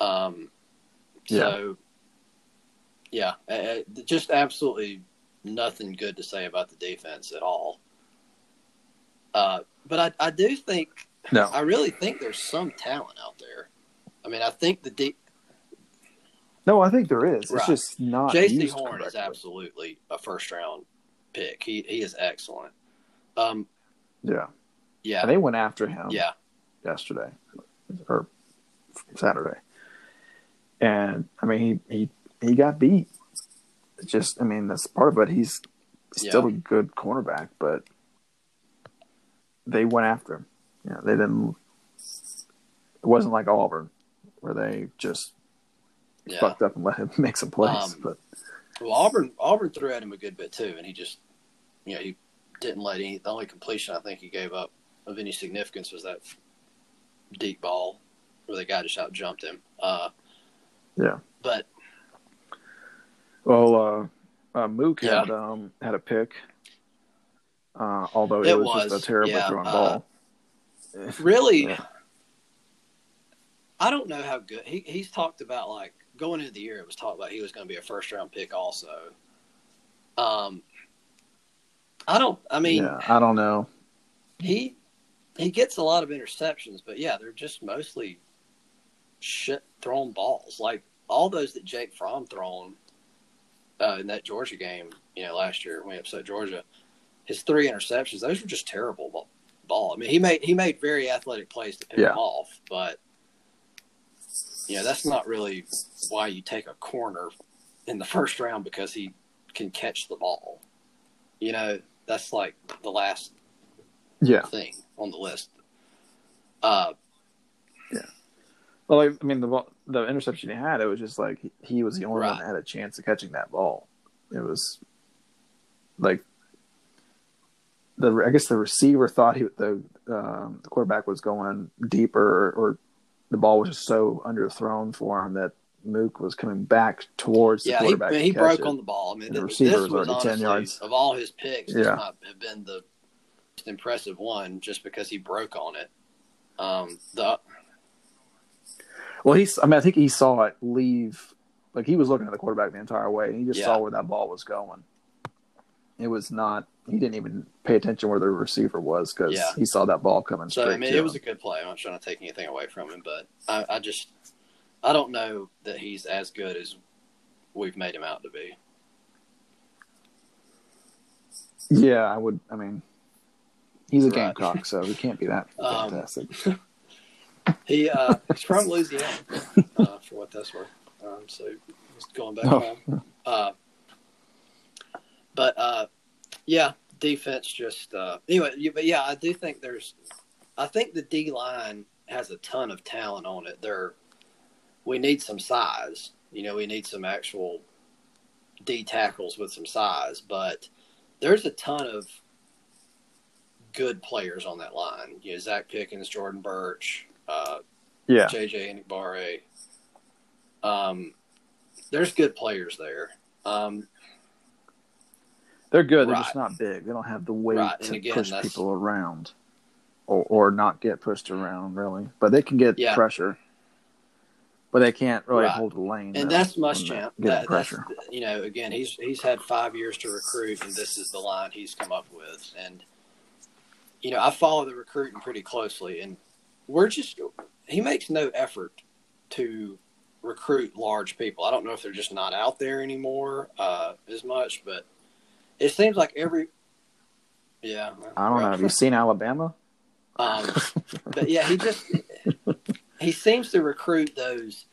Speaker 1: Um, so, yeah, uh, uh, just absolutely nothing good to say about the defense at all. Uh, but I, I do think,
Speaker 2: no,
Speaker 1: I really think there's some talent out there. I mean, I think the deep.
Speaker 2: no, I think there is. It's just not. Jaycee
Speaker 1: Horn is absolutely a first round pick. He he is excellent. Um,
Speaker 2: Yeah,
Speaker 1: yeah,
Speaker 2: and they went after him.
Speaker 1: yeah,
Speaker 2: yesterday or Saturday, and I mean he he he got beat. It's just I mean that's part of it. He's still
Speaker 1: Yeah.
Speaker 2: a good cornerback, but they went after him. Yeah, they didn't. It wasn't like Auburn, where they just
Speaker 1: yeah.
Speaker 2: fucked up and let him make some plays.
Speaker 1: Um,
Speaker 2: but
Speaker 1: Well, Auburn Auburn threw at him a good bit too, and he just, you know, he didn't let any. The only completion I think he gave up of any significance was that deep ball where the guy just out jumped him. Uh,
Speaker 2: Yeah.
Speaker 1: But
Speaker 2: well, uh, uh, Mook
Speaker 1: Yeah.
Speaker 2: had um had a pick, uh, although it,
Speaker 1: It
Speaker 2: was,
Speaker 1: was,
Speaker 2: just a terrible
Speaker 1: yeah,
Speaker 2: thrown
Speaker 1: uh,
Speaker 2: ball.
Speaker 1: really,
Speaker 2: Yeah.
Speaker 1: I don't know how good he he's talked about. Like going into the year, it was talked about he was going to be a first round pick also. Um, I don't. I mean,
Speaker 2: yeah, I don't know.
Speaker 1: he he gets a lot of interceptions, but yeah, they're just mostly shit thrown balls. Like all those that Jake Fromm thrown uh, in that Georgia game, you know, last year when he upset Georgia, his three interceptions, those were just terrible ball. ball. I mean, he made he made very athletic plays to pick
Speaker 2: Yeah.
Speaker 1: them off, but you know, that's not really why you take a corner in the first round because he can catch the ball. You know, that's like the last
Speaker 2: Yeah.
Speaker 1: thing on the list. Uh,
Speaker 2: Well, I mean, the the interception he had, it was just like he, he was the only one that had a chance of catching that ball. It was like the I guess the receiver thought he the um, the quarterback was going deeper, or, or the ball was just so underthrown for him that Mook was coming back towards the
Speaker 1: yeah,
Speaker 2: quarterback. To
Speaker 1: he
Speaker 2: catch
Speaker 1: broke
Speaker 2: it.
Speaker 1: on the ball. I mean,
Speaker 2: the receiver was already 10 yards.
Speaker 1: of all his picks, this
Speaker 2: Yeah.
Speaker 1: might have been the most impressive one just because he broke on it. Um, the
Speaker 2: Well, he's. I mean, I think he saw it leave. Like he was looking at the quarterback the entire way, and he just
Speaker 1: Yeah.
Speaker 2: saw where that ball was going. It was not. He didn't even pay attention where the receiver was because
Speaker 1: Yeah.
Speaker 2: he saw that ball coming
Speaker 1: So
Speaker 2: straight.
Speaker 1: I mean, it was a good play. I'm not trying to take anything away from him, but I, I just I don't know that he's as good as we've made him out to be.
Speaker 2: yeah, I would. I mean, he's a
Speaker 1: Right.
Speaker 2: Gamecock, so he can't be that
Speaker 1: Um,
Speaker 2: fantastic.
Speaker 1: He uh, he's from Louisiana, uh, for what that's worth. Um, so he's going back
Speaker 2: Oh.
Speaker 1: home. Uh, but uh, yeah, defense just uh, anyway. But yeah, I do think there's. I think the D line has a ton of talent on it. There, we need some size. You know, we need some actual D tackles with some size, but there's a ton of good players on that line. You know, Zacch Pickens, Jordan Burch, uh,
Speaker 2: yeah,
Speaker 1: JJ Enagbare. Um, there's good players there. Um,
Speaker 2: they're good. They're
Speaker 1: Right.
Speaker 2: just not big. They don't have the weight
Speaker 1: Right,
Speaker 2: to
Speaker 1: again,
Speaker 2: push
Speaker 1: that's-
Speaker 2: people around, or or not get pushed around really. But they can get
Speaker 1: Yeah.
Speaker 2: pressure. But they can't really
Speaker 1: Right.
Speaker 2: hold the lane.
Speaker 1: and that's Muschamp. That,
Speaker 2: Getting
Speaker 1: that's you know, again, he's he's had five years to recruit, and this is the line he's come up with. And you know, I follow the recruiting pretty closely, and we're just he makes no effort to recruit large people. I don't know if they're just not out there anymore uh, as much, but it seems like every yeah.
Speaker 2: I don't know. Have you seen Alabama?
Speaker 1: Um, but yeah, he just he seems to recruit those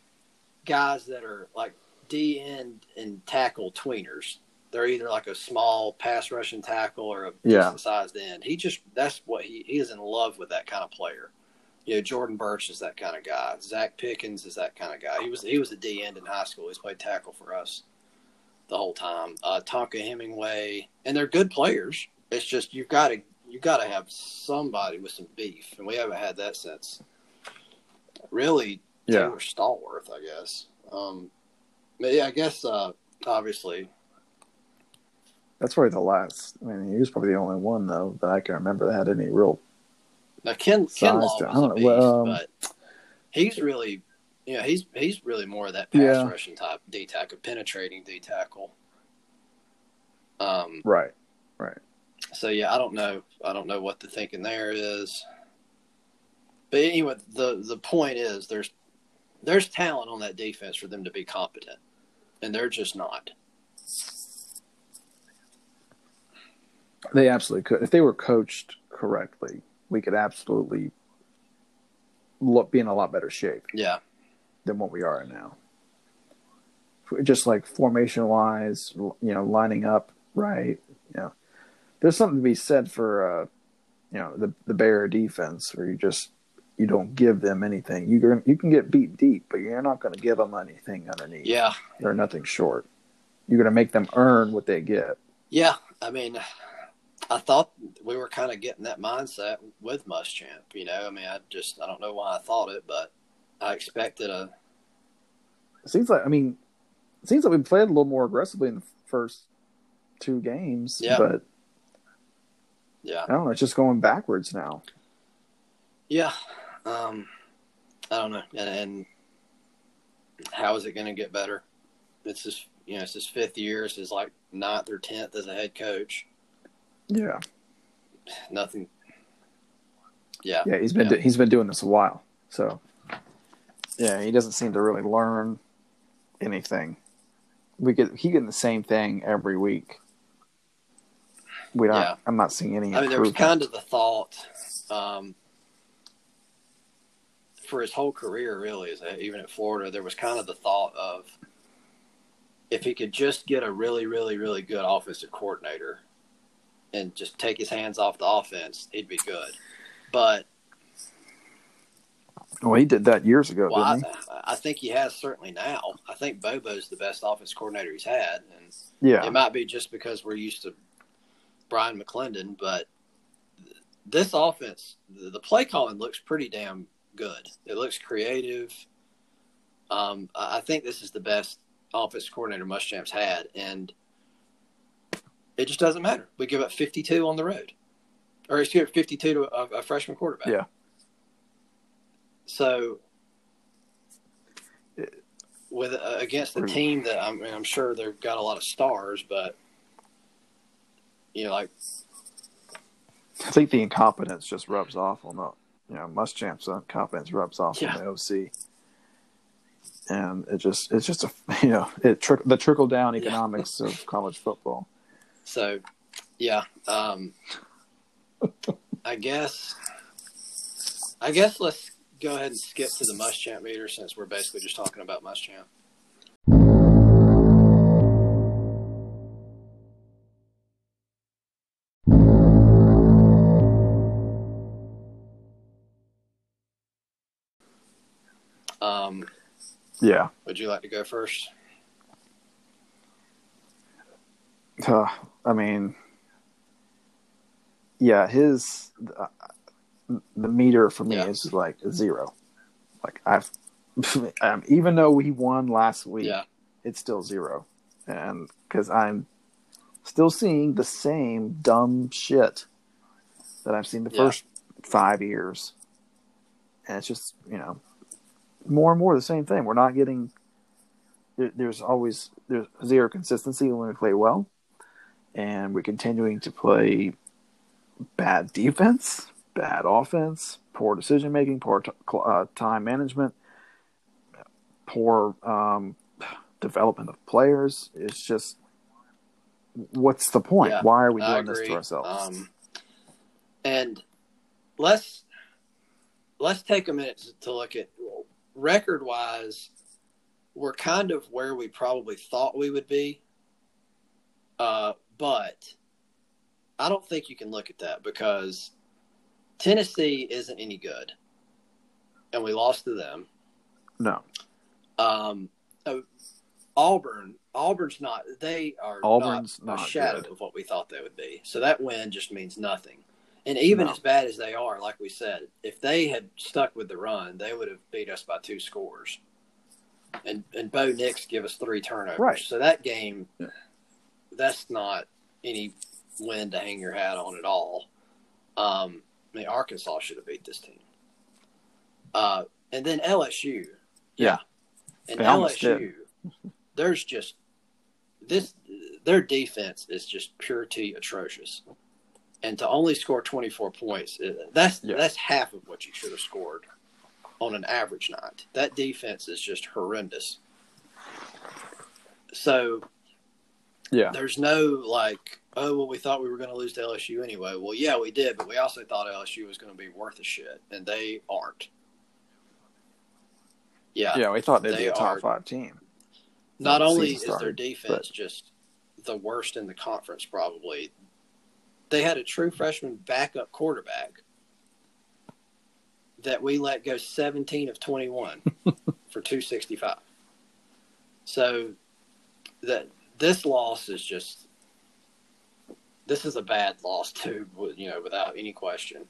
Speaker 1: guys that are like D end and tackle tweeners. They're either like a small pass rushing tackle or a
Speaker 2: Yeah.
Speaker 1: decent sized end. He just that's what he he is in love with that kind of player. You know, Jordan Burch is that kind of guy. Zacch Pickens is that kind of guy. He was he was a D end in high school. He's played tackle for us the whole time. Uh, Tonka Hemingway, and they're good players. It's just you've got to you got to have somebody with some beef, and we haven't had that since really
Speaker 2: Yeah.
Speaker 1: Taylor Stallworth, I guess. Um, yeah, I guess uh, obviously,
Speaker 2: That's probably the last. I mean, he was probably the only one though that I can remember that had any real.
Speaker 1: now Ken
Speaker 2: Ken
Speaker 1: Kinlaw
Speaker 2: to- I don't know,
Speaker 1: beast,
Speaker 2: well, um,
Speaker 1: but he's really, you know, he's he's really more of that pass
Speaker 2: Yeah.
Speaker 1: rushing type D tackle, penetrating D tackle. Um,
Speaker 2: Right. Right.
Speaker 1: So yeah, I don't know. I don't know what the thinking there is. But anyway, the the point is there's there's talent on that defense for them to be competent, and they're just not.
Speaker 2: They absolutely could. If they were coached correctly, we could absolutely look, be in a lot better shape
Speaker 1: Yeah,
Speaker 2: than what we are now. Just like formation wise, you know, lining up right. You know, there's something to be said for, uh, you know, the the Bear defense where you just you don't give them anything. You can you can get beat deep, but you're not going to give them anything underneath.
Speaker 1: yeah,
Speaker 2: They're nothing short. You're going to make them earn what they get.
Speaker 1: yeah. I mean, I thought we were kind of getting that mindset with Muschamp. You know, I mean, I just I don't know why I thought it, but I expected a
Speaker 2: It seems like I mean, it seems like we played a little more aggressively in the first two games.
Speaker 1: Yeah.
Speaker 2: But
Speaker 1: yeah,
Speaker 2: I don't know. It's just going backwards now.
Speaker 1: yeah. Um, I don't know, and, and how is it going to get better? It's his, you know, it's his fifth year. It's his like ninth or tenth as a head coach.
Speaker 2: Yeah.
Speaker 1: Nothing. Yeah,
Speaker 2: Yeah. He's been
Speaker 1: Yeah.
Speaker 2: he's been doing this a while. So yeah, he doesn't seem to really learn anything. We get he getting the same thing every week. We don't.
Speaker 1: Yeah.
Speaker 2: I'm not seeing any.
Speaker 1: I mean, there was kind of the thought um, for his whole career, really, is that even at Florida, there was kind of the thought of if he could just get a really, really, really good offensive coordinator and just take his hands off the offense, he'd be good. But
Speaker 2: well, he did that years ago,
Speaker 1: well,
Speaker 2: didn't
Speaker 1: I, I think he has certainly now. I think Bobo's the best offense coordinator he's had, and?
Speaker 2: Yeah.
Speaker 1: it might be just because we're used to Bryan McClendon, but this offense, the play calling looks pretty damn good. It looks creative. Um, I I think this is the best offense coordinator Muschamp's had, and it just doesn't matter. We give up 52 on the road, or excuse me, 52 to a, a freshman quarterback.
Speaker 2: Yeah.
Speaker 1: So, with uh, against the team that I'm, I'm sure they've got a lot of stars, but you know, like
Speaker 2: I think the incompetence just rubs off on the, you know, Muschamp's incompetence rubs off
Speaker 1: Yeah.
Speaker 2: on the OC. And it just, it's just a, you know, it trick the trickle down
Speaker 1: Yeah.
Speaker 2: economics of college football.
Speaker 1: So, yeah. Um, I guess. I guess let's go ahead and skip to the Muschamp meter since we're basically just talking about Muschamp.
Speaker 2: Yeah.
Speaker 1: would you like to go first?
Speaker 2: Uh, I mean, yeah, his uh, the meter for me
Speaker 1: Yeah.
Speaker 2: is like zero. Like I've, um, even though we won last week,
Speaker 1: Yeah.
Speaker 2: it's still zero, and because I'm still seeing the same dumb shit that I've seen the
Speaker 1: Yeah.
Speaker 2: first five years, and it's just you know more and more the same thing. We're not getting. There, there's always there's zero consistency when we play well, and we're continuing to play bad defense, bad offense, poor decision making, poor t- uh, time management, poor um, development of players. It's just, what's the point?
Speaker 1: Yeah,
Speaker 2: Why are we doing this to ourselves?
Speaker 1: Um, and let's let's take a minute to look at record wise. We're kind of where we probably thought we would be, uh, but I don't think you can look at that because Tennessee isn't any good, and we lost to them.
Speaker 2: no,
Speaker 1: Um, uh, Auburn, Auburn's not. They are
Speaker 2: Auburn's
Speaker 1: not,
Speaker 2: not
Speaker 1: a shadow
Speaker 2: good.
Speaker 1: of what we thought they would be. So that win just means nothing. And even
Speaker 2: No.
Speaker 1: as bad as they are, like we said, if they had stuck with the run, they would have beat us by two scores. And and Bo Nix give us three turnovers.
Speaker 2: Right.
Speaker 1: So that game,
Speaker 2: Yeah.
Speaker 1: that's not any win to hang your hat on at all. Um, I mean, Arkansas should have beat this team. Uh, and then LSU.
Speaker 2: Yeah.
Speaker 1: And
Speaker 2: They
Speaker 1: LSU, there's just this their defense is just purity atrocious. And to only score 24 points, uh, that's
Speaker 2: Yeah.
Speaker 1: that's half of what you should have scored on an average night. That defense is just horrendous. So
Speaker 2: yeah,
Speaker 1: there's no like, oh well, we thought we were going to lose to LSU anyway. Well, yeah, we did, but we also thought LSU was going to be worth a shit, and they aren't. Yeah,
Speaker 2: yeah. We thought they'd be a top five team.
Speaker 1: not only is their
Speaker 2: started,
Speaker 1: defense just the worst in the conference, probably they had a true freshman backup quarterback that we let go 17 of 21 for 265. So that this loss is just this is a bad loss too, you know, without any question.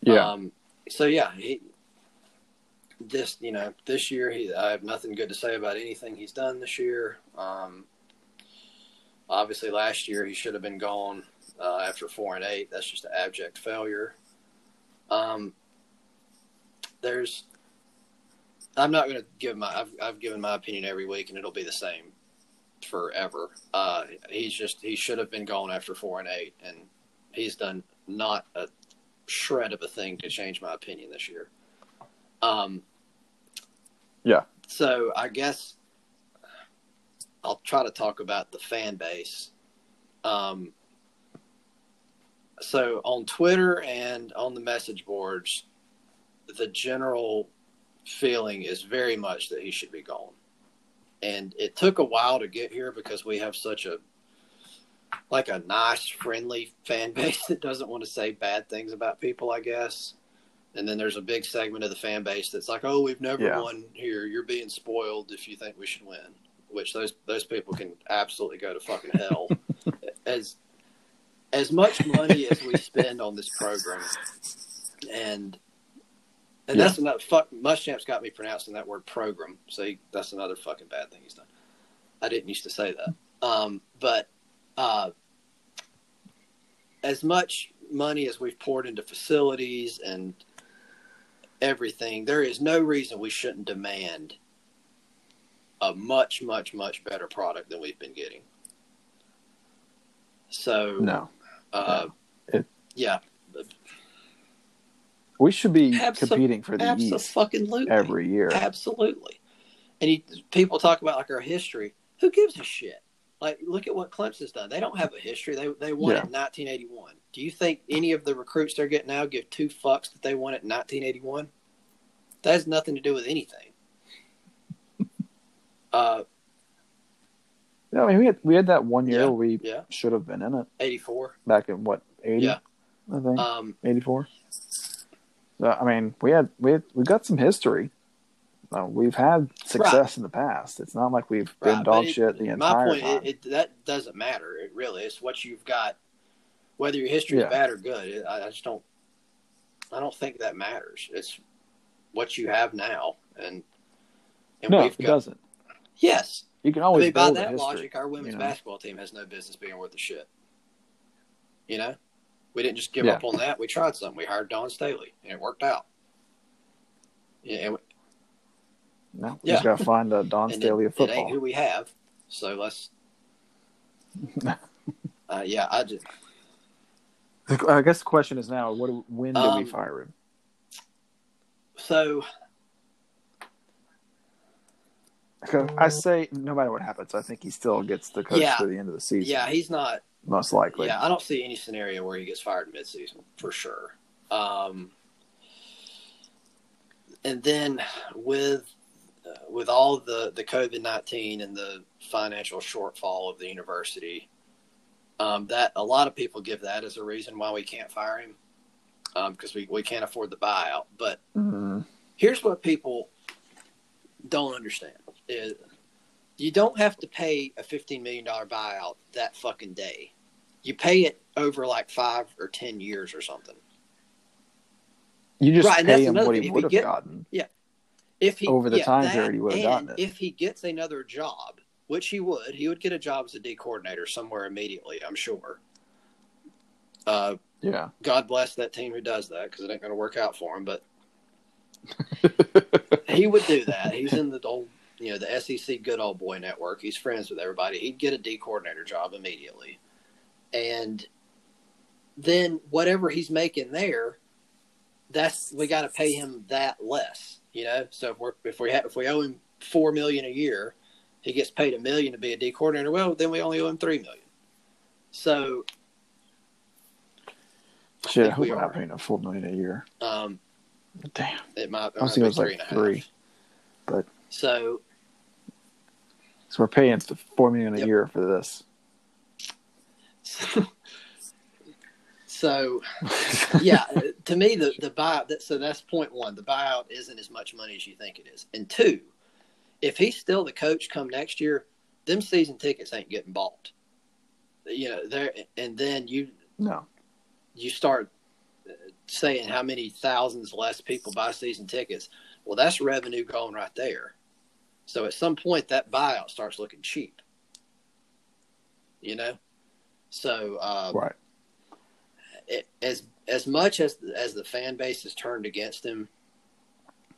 Speaker 2: Yeah,
Speaker 1: Um, so yeah, he this you know this year he I have nothing good to say about anything he's done this year. Um, obviously, last year he should have been gone uh, after four and eight. That's just an abject failure. Um, there's I'm not going to give my I've, I've given my opinion every week and it'll be the same forever. Uh, he's just he should have been gone after four and eight and he's done not a shred of a thing to change my opinion this year. Um,
Speaker 2: Yeah.
Speaker 1: So I guess I'll try to talk about the fan base. Um, so on Twitter and on the message boards, the general feeling is very much that he should be gone. And it took a while to get here because we have such a like a nice, friendly fan base that doesn't want to say bad things about people, I guess. And then there's a big segment of the fan base that's like, "Oh, we've never
Speaker 2: Yeah.
Speaker 1: won here. You're being spoiled if you think we should win." Which those those people can absolutely go to fucking hell. as as much money as we spend on this program, and and
Speaker 2: Yeah.
Speaker 1: that's another fuck. Muschamp's got me pronouncing that word program. So that's another fucking bad thing he's done. I didn't used to say that, um, but uh, as much money as we've poured into facilities and everything, there is no reason we shouldn't demand a much, much, much better product than we've been getting. So,
Speaker 2: No,
Speaker 1: uh,
Speaker 2: It-
Speaker 1: yeah,
Speaker 2: we should be
Speaker 1: Abso-
Speaker 2: competing for the East
Speaker 1: absolutely,
Speaker 2: every year.
Speaker 1: absolutely. And you, people talk about like our history. Who gives a shit? Like, look at what Clemson's done. They don't have a history. They they won
Speaker 2: Yeah.
Speaker 1: it in 1981. Do you think any of the recruits they're getting now give two fucks that they won it in 1981? That has nothing to do with anything. uh,
Speaker 2: Yeah, I mean, we had we had that one year
Speaker 1: Yeah,
Speaker 2: where we
Speaker 1: yeah,
Speaker 2: should have been in it
Speaker 1: 84.
Speaker 2: back in what eighty?
Speaker 1: Yeah.
Speaker 2: I think
Speaker 1: Um,
Speaker 2: eighty four. So, I mean, we had we had, we got some history. Uh, we've had success in the past. It's not like we've been
Speaker 1: Right,
Speaker 2: dog
Speaker 1: it-
Speaker 2: shit the entire
Speaker 1: point,
Speaker 2: time.
Speaker 1: it, it, that doesn't matter. It really is what you've got. Whether your history
Speaker 2: Yeah.
Speaker 1: is bad or good, I, I just don't. I don't think that matters. It's what you have now, and and
Speaker 2: no, it
Speaker 1: got
Speaker 2: doesn't.
Speaker 1: yes.
Speaker 2: You can
Speaker 1: I
Speaker 2: always
Speaker 1: mean, by
Speaker 2: build a
Speaker 1: that
Speaker 2: history,
Speaker 1: logic, our women's
Speaker 2: you know?
Speaker 1: basketball team has no business being worth a shit. You know, we didn't just give
Speaker 2: Yeah.
Speaker 1: up on that. We tried something. We hired Dawn Staley, and it worked out. Yeah, and,
Speaker 2: No, we
Speaker 1: Yeah.
Speaker 2: just gotta find a Don
Speaker 1: and
Speaker 2: Staley
Speaker 1: it,
Speaker 2: of
Speaker 1: it ain't
Speaker 2: football.
Speaker 1: who we have. So let's. uh, yeah, I just
Speaker 2: I guess the question is now: What? do- When do we
Speaker 1: Um,
Speaker 2: fire him?
Speaker 1: so
Speaker 2: Because I say, no matter what happens, I think he still gets the coach
Speaker 1: Yeah.
Speaker 2: to the end of the season.
Speaker 1: yeah, he's not.
Speaker 2: most likely.
Speaker 1: Yeah, I don't see any scenario where he gets fired midseason for sure. Um, and then with uh, with all the the COVID nineteen and the financial shortfall of the university, um, that a lot of people give that as a reason why we can't fire him because we we can't afford the buyout. But
Speaker 2: Mhm.
Speaker 1: here's what people don't understand is you don't have to pay a $15 million buyout that fucking day you pay it over like five or ten years or something
Speaker 2: You just
Speaker 1: Right,
Speaker 2: pay him
Speaker 1: another
Speaker 2: what he would have gotten.
Speaker 1: if he
Speaker 2: Over the
Speaker 1: yeah,
Speaker 2: time
Speaker 1: that,
Speaker 2: period, he would have gotten it.
Speaker 1: if he gets another job which he would he would get a job as a d coordinator somewhere immediately i'm sure uh,
Speaker 2: Yeah.
Speaker 1: god bless that team who does that because it ain't going to work out for him but he would do that. He's in the old, you know, the SEC good old boy network. He's friends with everybody. He'd get a D coordinator job immediately, and then whatever he's making there, that's we got to pay him that less. You know, so if we're if we have, if we owe him four million a year, he gets paid a million to be a D coordinator. Well, then we only owe him three million. So
Speaker 2: Shit, I hope
Speaker 1: we
Speaker 2: we're not
Speaker 1: are.
Speaker 2: paying him four million a year.
Speaker 1: um,
Speaker 2: Damn.
Speaker 1: it might, it
Speaker 2: I
Speaker 1: might
Speaker 2: was thinking it was
Speaker 1: three
Speaker 2: like
Speaker 1: and a half.
Speaker 2: three. but-
Speaker 1: so
Speaker 2: So we're paying the four million a
Speaker 1: Yep.
Speaker 2: year for this.
Speaker 1: so yeah, to me the the buyout. That, so that's point one. The buyout isn't as much money as you think it is. And two, if he's still the coach come next year, them season tickets ain't getting bought. You know, there and then you
Speaker 2: No.
Speaker 1: you start uh, saying how many thousands less people buy season tickets. Well, that's revenue going right there. So at some point, that buyout starts looking cheap. You know, so uh,
Speaker 2: Right.
Speaker 1: it, as as much as as the fan base has turned against him,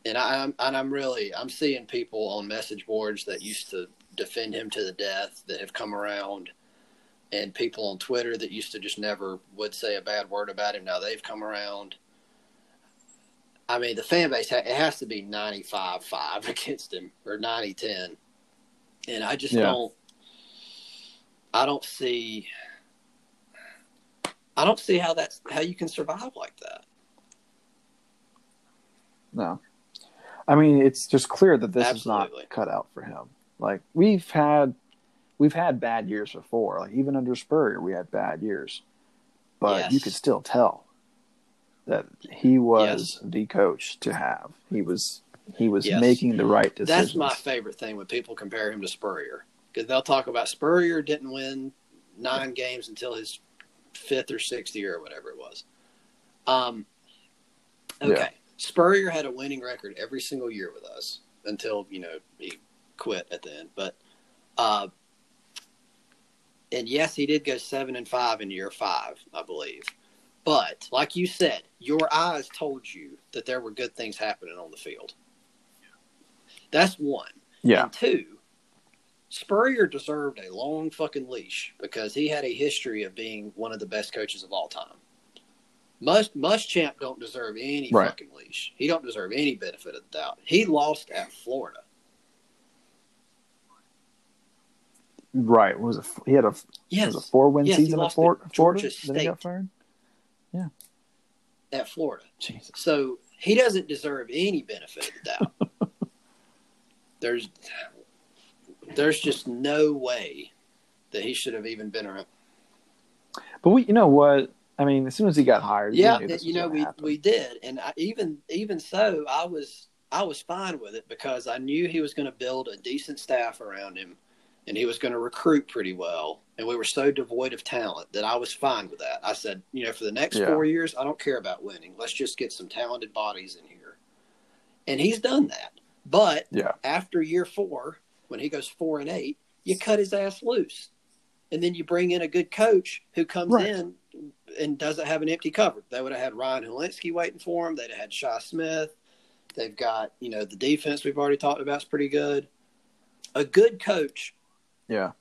Speaker 1: and I'm and I'm really I'm seeing people on message boards that used to defend him to the death that have come around, and people on Twitter that used to just never would say a bad word about him. Now they've come around. I mean, the fan base it has to be 95-5 against him or 90-10. and I just
Speaker 2: Yeah.
Speaker 1: don't. I don't see. I don't see how that's how you can survive like that.
Speaker 2: No. I mean, it's just clear that this
Speaker 1: Absolutely.
Speaker 2: is not cut out for him. Like we've had, we've had bad years before. Like even under Spurrier, we had bad years, but
Speaker 1: Yes.
Speaker 2: you could still tell that he was the coach to have. He was he was
Speaker 1: Yes.
Speaker 2: making the right decisions.
Speaker 1: That's my favorite thing when people compare him to Spurrier because they'll talk about Spurrier didn't win nine games until his fifth or sixth year or whatever it was. Um, okay,
Speaker 2: Yeah.
Speaker 1: Spurrier had a winning record every single year with us until you know he quit at the end. But uh, and yes, he did go seven and five in year five, I believe. But like you said, your eyes told you that there were good things happening on the field. That's one.
Speaker 2: yeah,
Speaker 1: And two, Spurrier deserved a long fucking leash because he had a history of being one of the best coaches of all time. Must Muschamp don't deserve any
Speaker 2: Right.
Speaker 1: fucking leash. He don't deserve any benefit of the doubt. He lost at Florida.
Speaker 2: right. Was it? He had a
Speaker 1: Yes,
Speaker 2: was a four win
Speaker 1: Yes,
Speaker 2: season at
Speaker 1: lost
Speaker 2: Flor-
Speaker 1: to
Speaker 2: Florida.
Speaker 1: Georgia
Speaker 2: Then he got
Speaker 1: State.
Speaker 2: Fired.
Speaker 1: at Florida.
Speaker 2: Jesus.
Speaker 1: So he doesn't deserve any benefit of the doubt. there's there's just no way that he should have even been around.
Speaker 2: But we, you know what? I mean, as soon as he got hired, we
Speaker 1: Yeah, you know we
Speaker 2: happen.
Speaker 1: we did, and I, even even so, I was I was fine with it because I knew he was going to build a decent staff around him, and he was going to recruit pretty well. And we were so devoid of talent that I was fine with that. I said, you know, for the next
Speaker 2: Yeah.
Speaker 1: four years, I don't care about winning. Let's just get some talented bodies in here, and he's done that. But
Speaker 2: Yeah.
Speaker 1: after year four, when he goes four and eight, you cut his ass loose, and then you bring in a good coach who comes
Speaker 2: Right.
Speaker 1: in and doesn't have an empty cupboard. They would have had Ryan Hilinski waiting for him. They'd have had Shi Smith. They've got you know the defense we've already talked about is pretty good. A good coach,
Speaker 2: Yeah,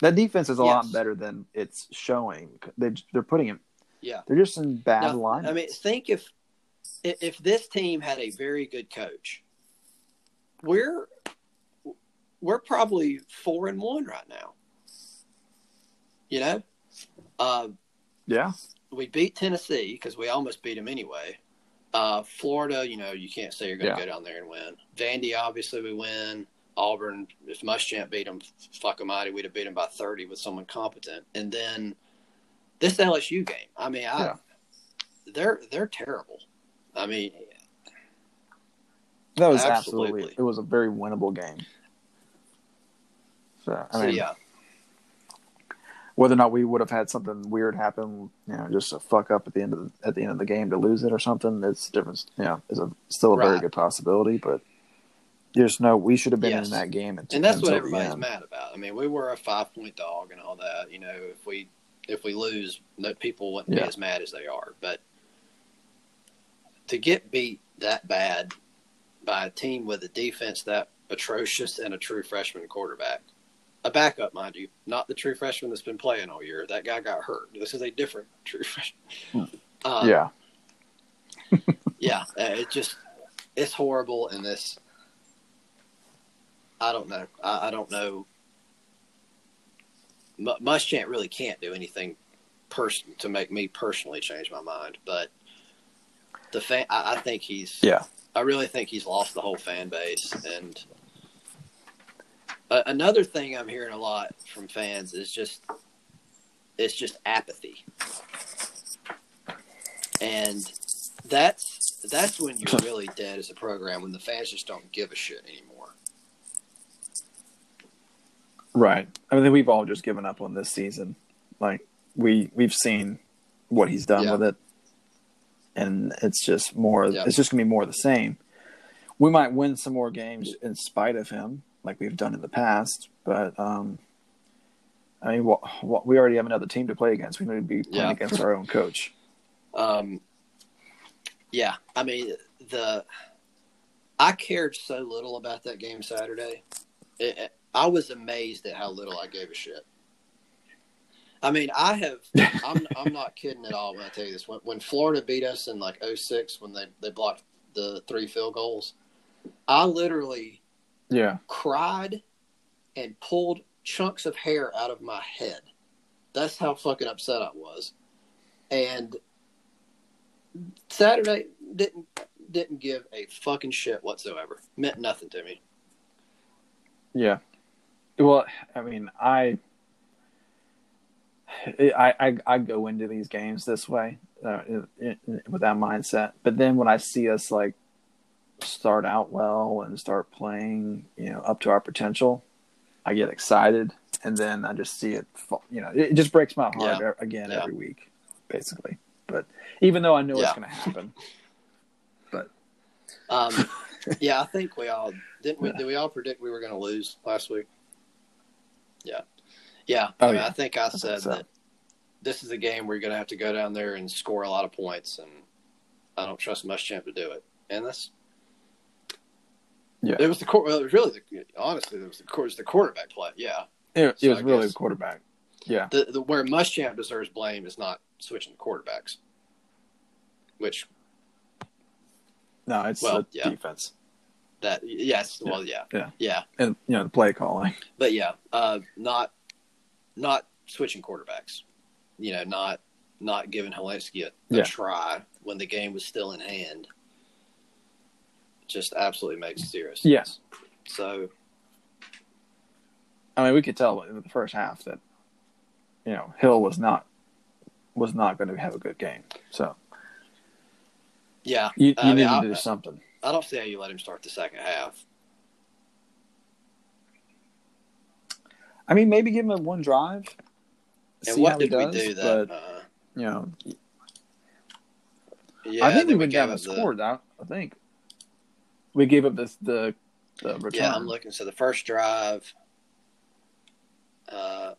Speaker 2: that defense is a lot better than it's showing. They they're putting him.
Speaker 1: yeah.
Speaker 2: They're just in bad
Speaker 1: Now,
Speaker 2: line.
Speaker 1: I mean, think if if if this team had a very good coach, we're we're probably four and one right now. You know, uh,
Speaker 2: yeah,
Speaker 1: we beat Tennessee because we almost beat them anyway. Uh, Florida, you know, you can't say you're going to
Speaker 2: Yeah.
Speaker 1: go down there and win. Vandy, obviously, we win. Auburn, if Muschamp beat them, fuck almighty, we'd have beat them by 30 with someone competent. And then this LSU game, I mean, I,
Speaker 2: Yeah.
Speaker 1: they're they're terrible. I mean,
Speaker 2: that was
Speaker 1: absolutely.
Speaker 2: absolutely. It was a very winnable game. So I
Speaker 1: so
Speaker 2: mean,
Speaker 1: yeah,
Speaker 2: whether or not we would have had something weird happen, you know, just a fuck up at the end of the, at the end of the game to lose it or something, it's different. You know, is a still a very good possibility, but there's no. We should have been
Speaker 1: Yes.
Speaker 2: in that game,
Speaker 1: and that's what everybody's mad about. I mean, we were a five point dog and all that. You know, if we if we lose, no people wouldn't be as mad as they are. But to get beat that bad by a team with a defense that atrocious and a true freshman quarterback, a backup, mind you, not the true freshman that's been playing all year. That guy got hurt. This is a different true freshman. Uh,
Speaker 2: Yeah,
Speaker 1: yeah, uh, it just it's horrible, and this I don't know. I, I don't know. M- Muschamp really can't do anything pers- to make me personally change my mind, but the fan, I, I think he's.
Speaker 2: yeah,
Speaker 1: I really think he's lost the whole fan base, and uh, another thing I'm hearing a lot from fans is just it's just apathy, and that's that's when you're really dead as a program when the fans just don't give a shit anymore.
Speaker 2: Right. I mean, we've all just given up on this season. Like we we've seen what he's done
Speaker 1: Yeah.
Speaker 2: with it, and it's just more.
Speaker 1: Yeah.
Speaker 2: It's just gonna be more of the same. We might win some more games in spite of him, like we've done in the past. But um, I mean, what, what, we already have another team to play against. We need to be playing
Speaker 1: Yeah.
Speaker 2: against our own coach.
Speaker 1: Um, yeah, I mean the I cared so little about that game Saturday. It, it- I was amazed at how little I gave a shit. I mean, I have. I'm I'm not kidding at all when I tell you this. When, when Florida beat us in like 06 when they they blocked the three field goals, I literally
Speaker 2: Yeah,
Speaker 1: cried and pulled chunks of hair out of my head. That's how fucking upset I was. And Saturday didn't didn't give a fucking shit whatsoever. Meant nothing to me.
Speaker 2: Yeah. Well, I mean, I, I, I, I go into these games this way uh, with that mindset, but then when I see us like start out well and start playing, you know, up to our potential, I get excited, and then I just see it. You know, it just breaks my heart
Speaker 1: Yeah.
Speaker 2: again
Speaker 1: Yeah.
Speaker 2: every week, basically. But even though I know
Speaker 1: Yeah.
Speaker 2: it's going to happen, but
Speaker 1: Um, yeah, I think we all didn't. We, did we all predict we were going to lose last week? Yeah, yeah.
Speaker 2: Oh,
Speaker 1: I, mean,
Speaker 2: yeah.
Speaker 1: I think I said
Speaker 2: so.
Speaker 1: that this is a game where you're going to have to go down there and score a lot of points, and I don't trust Muschamp to do it. And that's
Speaker 2: Yeah.
Speaker 1: it was the court. Well, it was really the honestly, it was the, it was the quarterback play. Yeah,
Speaker 2: it, it was
Speaker 1: I
Speaker 2: really the quarterback. Yeah,
Speaker 1: the, the where Muschamp deserves blame is not switching the quarterbacks, which
Speaker 2: no, it's
Speaker 1: Well,
Speaker 2: the
Speaker 1: yeah.
Speaker 2: defense
Speaker 1: that yes, well, yeah,
Speaker 2: Yeah.
Speaker 1: yeah.
Speaker 2: and you know the play calling.
Speaker 1: but yeah, uh, not not switching quarterbacks. You know, not not giving Hilinski a, a
Speaker 2: Yeah.
Speaker 1: try when the game was still in hand. Just absolutely makes zero sense.
Speaker 2: Yes,
Speaker 1: So
Speaker 2: I mean we could tell in the first half that you know Hill was not was not going to have a good game. So
Speaker 1: yeah,
Speaker 2: you, you
Speaker 1: I mean,
Speaker 2: need to do something.
Speaker 1: I don't see how you let him start the second half.
Speaker 2: I mean, maybe give him one drive.
Speaker 1: And
Speaker 2: see
Speaker 1: what
Speaker 2: how he
Speaker 1: did we
Speaker 2: does,
Speaker 1: do that?
Speaker 2: But
Speaker 1: uh,
Speaker 2: you know,
Speaker 1: yeah,
Speaker 2: I think we
Speaker 1: then
Speaker 2: went
Speaker 1: gave
Speaker 2: down and
Speaker 1: up the-
Speaker 2: scored. I, I think we gave up the the, the return.
Speaker 1: Yeah, I'm looking. So the first drive, uh,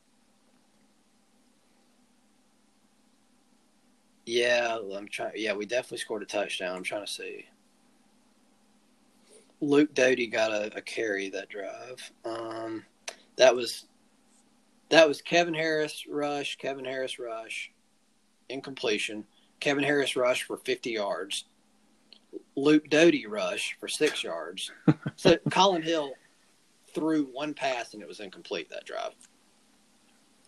Speaker 1: yeah, I'm trying. Yeah, we definitely scored a touchdown. I'm trying to see. Luke Doty got a, a carry that drive. Um, that was that was Kevin Harris rush. Kevin Harris rush, incompletion. Kevin Harris rush for 50 yards. Luke Doty rush for six yards. So Collin Hill threw one pass and it was incomplete that drive.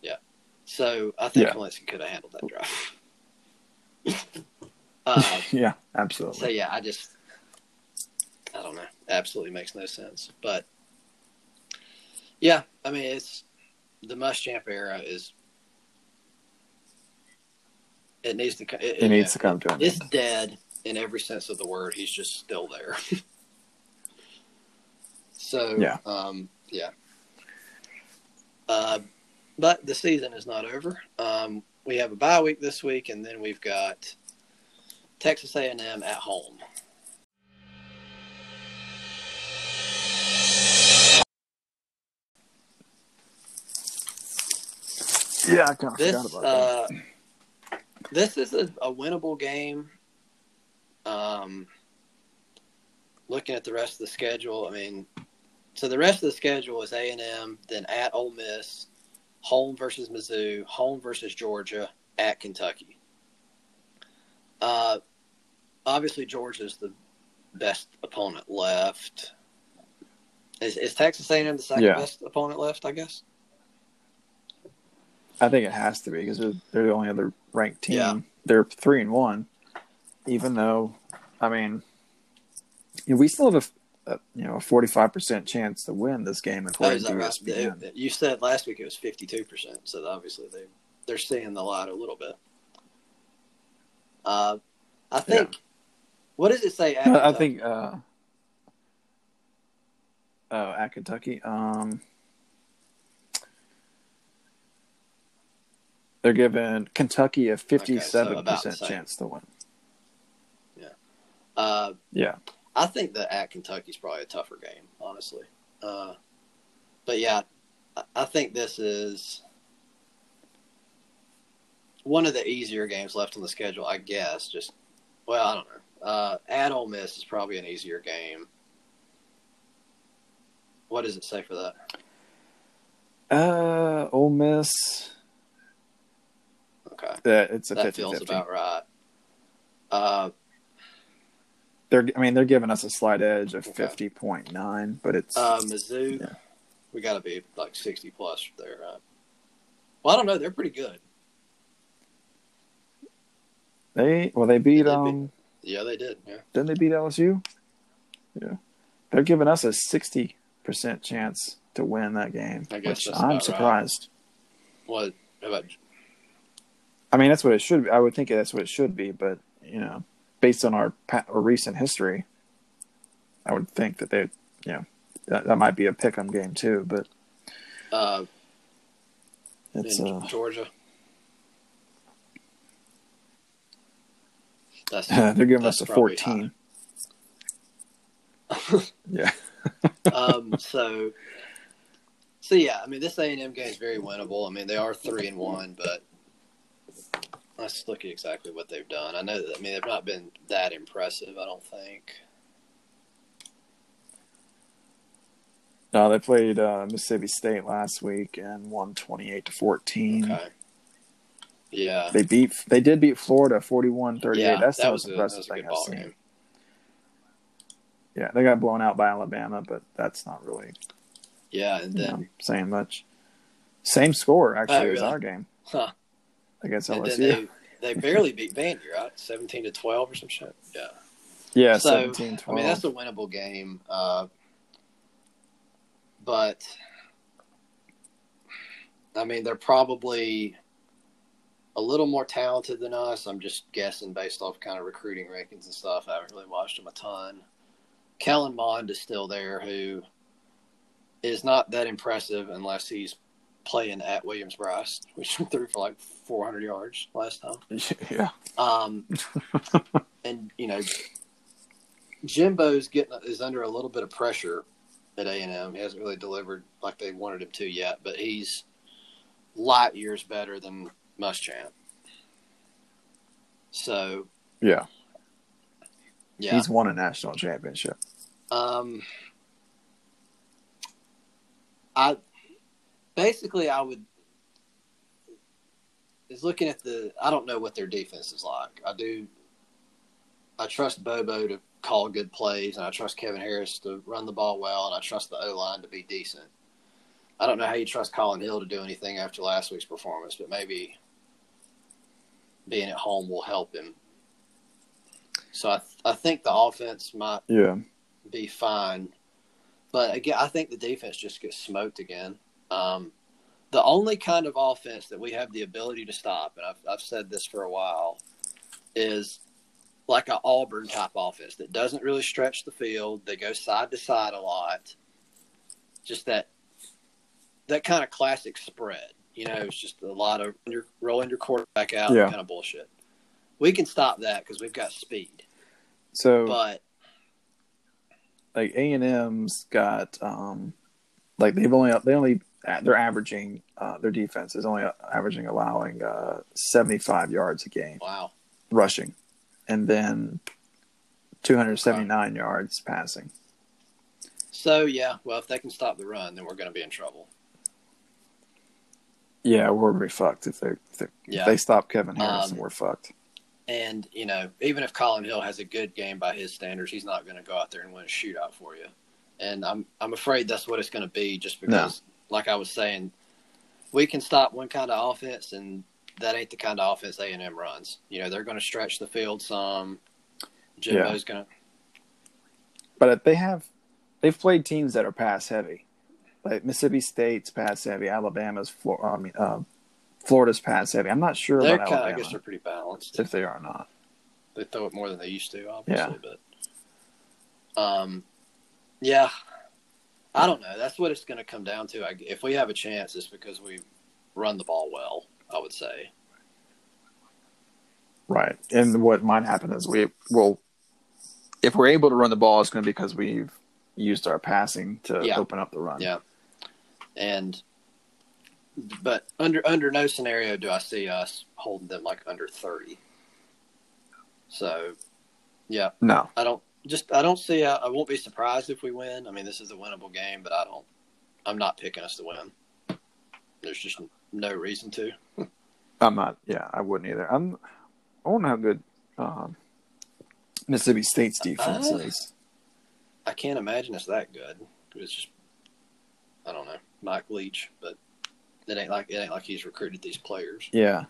Speaker 1: Yeah. So I think
Speaker 2: Yeah.
Speaker 1: Could have handled that drive. uh,
Speaker 2: yeah, absolutely.
Speaker 1: so yeah, I just I don't know. Absolutely makes no sense. But yeah, I mean it's the Muschamp era is it needs to it,
Speaker 2: it needs to come to an
Speaker 1: it's
Speaker 2: end.
Speaker 1: dead in every sense of the word. He's just still there. so
Speaker 2: Yeah.
Speaker 1: um, yeah. Uh, but the season is not over. Um, we have a bye week this week, and then we've got Texas A&M at home.
Speaker 2: Yeah, I kind of
Speaker 1: This
Speaker 2: forgot about that.
Speaker 1: uh, this is a, a winnable game. Um, looking at the rest of the schedule, I mean, so the rest of the schedule is A and M, then at Ole Miss, home versus Mizzou, home versus Georgia, at Kentucky. Uh, obviously Georgia's the best opponent left. Is, is Texas A&M the second
Speaker 2: Yeah.
Speaker 1: best opponent left? I guess.
Speaker 2: I think it has to be because they're, they're the only other ranked team.
Speaker 1: Yeah.
Speaker 2: They're three and one, even though, I mean, you know, we still have a, a you know a forty five percent chance to win this game to
Speaker 1: that right? They- You said last week it was fifty-two percent, so obviously they they're seeing the light a little bit. Uh, I think. What does it say? at
Speaker 2: I, I think uh, oh at Kentucky, um, they're giving Kentucky a fifty seven
Speaker 1: about the
Speaker 2: percent chance to win.
Speaker 1: Uh,
Speaker 2: Yeah,
Speaker 1: I think that at Kentucky's probably a tougher game, honestly. Uh, but yeah, I- I think this is one of the easier games left on the schedule. I guess. Just well, I don't know. Uh, at Ole Miss is probably an easier game. What does it say for that?
Speaker 2: uh, Ole Miss.
Speaker 1: Okay.
Speaker 2: That it's a
Speaker 1: that
Speaker 2: 50
Speaker 1: feels
Speaker 2: 50.
Speaker 1: about right. Uh,
Speaker 2: They're, I mean, they're giving us a slight edge of fifty point nine, but it's
Speaker 1: uh, Mizzou,
Speaker 2: Yeah.
Speaker 1: we got to be like sixty plus there. Right? Well, I don't know. They're pretty good.
Speaker 2: they well they beat
Speaker 1: They beat-
Speaker 2: um
Speaker 1: Yeah, they did. Yeah.
Speaker 2: Didn't they beat LSU? Yeah. They're giving us a sixty percent chance to win that game.
Speaker 1: I guess
Speaker 2: which I'm
Speaker 1: about right.
Speaker 2: surprised.
Speaker 1: What about
Speaker 2: I mean, that's what it should be. I would think that's what it should be, but you know, based on our, our recent history, I would think that they, you know, that, that might be a pick'em game too. But
Speaker 1: uh,
Speaker 2: it's uh,
Speaker 1: Georgia? That's
Speaker 2: they're giving
Speaker 1: that's
Speaker 2: us a fourteen. yeah,
Speaker 1: um, so, so yeah, I mean, this A and M game is very winnable. I mean, they are three and one, but let's look at exactly what they've done. I know that. I mean, they've not been that impressive. I don't think.
Speaker 2: no, they played uh, Mississippi State last week and won twenty-eight to fourteen.
Speaker 1: Okay. Yeah.
Speaker 2: They beat. They did beat Florida 41-38.
Speaker 1: Yeah,
Speaker 2: That's the
Speaker 1: that
Speaker 2: most
Speaker 1: was a, that
Speaker 2: impressive
Speaker 1: was a
Speaker 2: thing I've seen.
Speaker 1: game.
Speaker 2: Yeah, they got blown out by Alabama, but that's not really
Speaker 1: Yeah, and
Speaker 2: you
Speaker 1: then
Speaker 2: know, saying much. Same score actually
Speaker 1: Oh,
Speaker 2: as our game
Speaker 1: huh,
Speaker 2: against LSU.
Speaker 1: they they barely beat Vandy, right? Seventeen to twelve or some shit. Yeah.
Speaker 2: yeah,
Speaker 1: So,
Speaker 2: 17
Speaker 1: I mean, that's a winnable game. Uh, but, I mean, they're probably a little more talented than us. I'm just guessing based off kind of recruiting rankings and stuff. I haven't really watched them a ton. Kellen Mond is still there, who is not that impressive unless he's playing at Williams-Brice, which threw for like 400 yards last time.
Speaker 2: yeah.
Speaker 1: Um, and you know, Jimbo's getting is under a little bit of pressure at A and M. He hasn't really delivered like they wanted him to yet, but he's light years better than Muschamp. So
Speaker 2: Yeah.
Speaker 1: yeah,
Speaker 2: He's won a national championship.
Speaker 1: um, I basically I would is looking at the. I don't know what their defense is like. I do. I trust Bobo to call good plays, and I trust Kevin Harris to run the ball well, and I trust the O line to be decent. I don't know how you trust Collin Hill to do anything after last week's performance, but maybe being at home will help him. So I, I think the offense might
Speaker 2: Yeah.
Speaker 1: be fine. But again, I think the defense just gets smoked again. Um, the only kind of offense that we have the ability to stop, and I've, I've said this for a while, is like an Auburn type offense that doesn't really stretch the field. They go side to side a lot. Just that that kind of classic spread. You know, it's just a lot of your rolling your quarterback out
Speaker 2: Yeah.
Speaker 1: kind of bullshit. We can stop that because we've got speed.
Speaker 2: So
Speaker 1: But
Speaker 2: like A and M's got um like they've only they only they're averaging uh, their defense is only averaging allowing uh, 75 yards a game
Speaker 1: wow,
Speaker 2: rushing and then 279 yards passing.
Speaker 1: So yeah, well, if they can stop the run, then we're going to be in trouble.
Speaker 2: Yeah, we're gonna be fucked if they if they,
Speaker 1: Yeah.
Speaker 2: if they stop Kevin Harris,
Speaker 1: Um,
Speaker 2: we're fucked.
Speaker 1: And you know, even if Collin Hill has a good game by his standards, he's not going to go out there and win a shootout for you. And I'm I'm afraid that's what it's going to be, just because, like I was saying, we can stop one kind of offense, and that ain't the kind of offense A and M runs. You know, they're going to stretch the field some. Jimbo's going to.
Speaker 2: But they have they've played teams that are pass heavy, like Mississippi State's pass heavy, Alabama's Flor- I mean uh, Florida's pass heavy. I'm not sure
Speaker 1: They're
Speaker 2: about
Speaker 1: kind of, I guess they're pretty balanced.
Speaker 2: if they are not.
Speaker 1: They throw it more than they used to, obviously, but um, yeah, I don't know. That's what it's going to come down to. I, if we have a chance, it's because we run the ball well. I would say.
Speaker 2: Right. And what might happen is we will, if we're able to run the ball, it's going to be because we've used our passing to
Speaker 1: Yeah.
Speaker 2: open up the run.
Speaker 1: Yeah, and but under under no scenario do I see us holding them like under thirty. So, yeah,
Speaker 2: No.
Speaker 1: I don't just I don't see. I, I won't be surprised if we win. I mean, this is a winnable game, but I don't. I'm not picking us to win. There's just no reason to.
Speaker 2: I'm not. Yeah, I wouldn't either. I'm. I wonder how good um, Mississippi State's defense
Speaker 1: Uh,
Speaker 2: is.
Speaker 1: I can't imagine it's that good. It's just I don't know Mike Leach, but it ain't like it ain't like he's recruited these players.
Speaker 2: Yeah.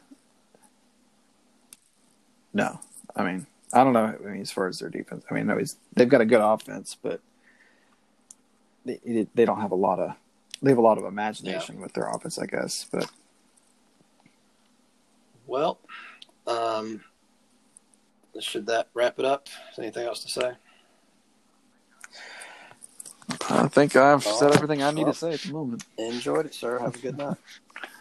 Speaker 2: No, I mean I don't know. I mean, as far as their defense, I mean, no, he's, they've got a good offense, but they they don't have a lot of they have a lot of imagination yeah. with their offense, I guess. But
Speaker 1: well, um, should that wrap it up? Anything else to say?
Speaker 2: I think I've All said everything I need well, to say at the moment.
Speaker 1: Enjoyed it, sir. Have a good night.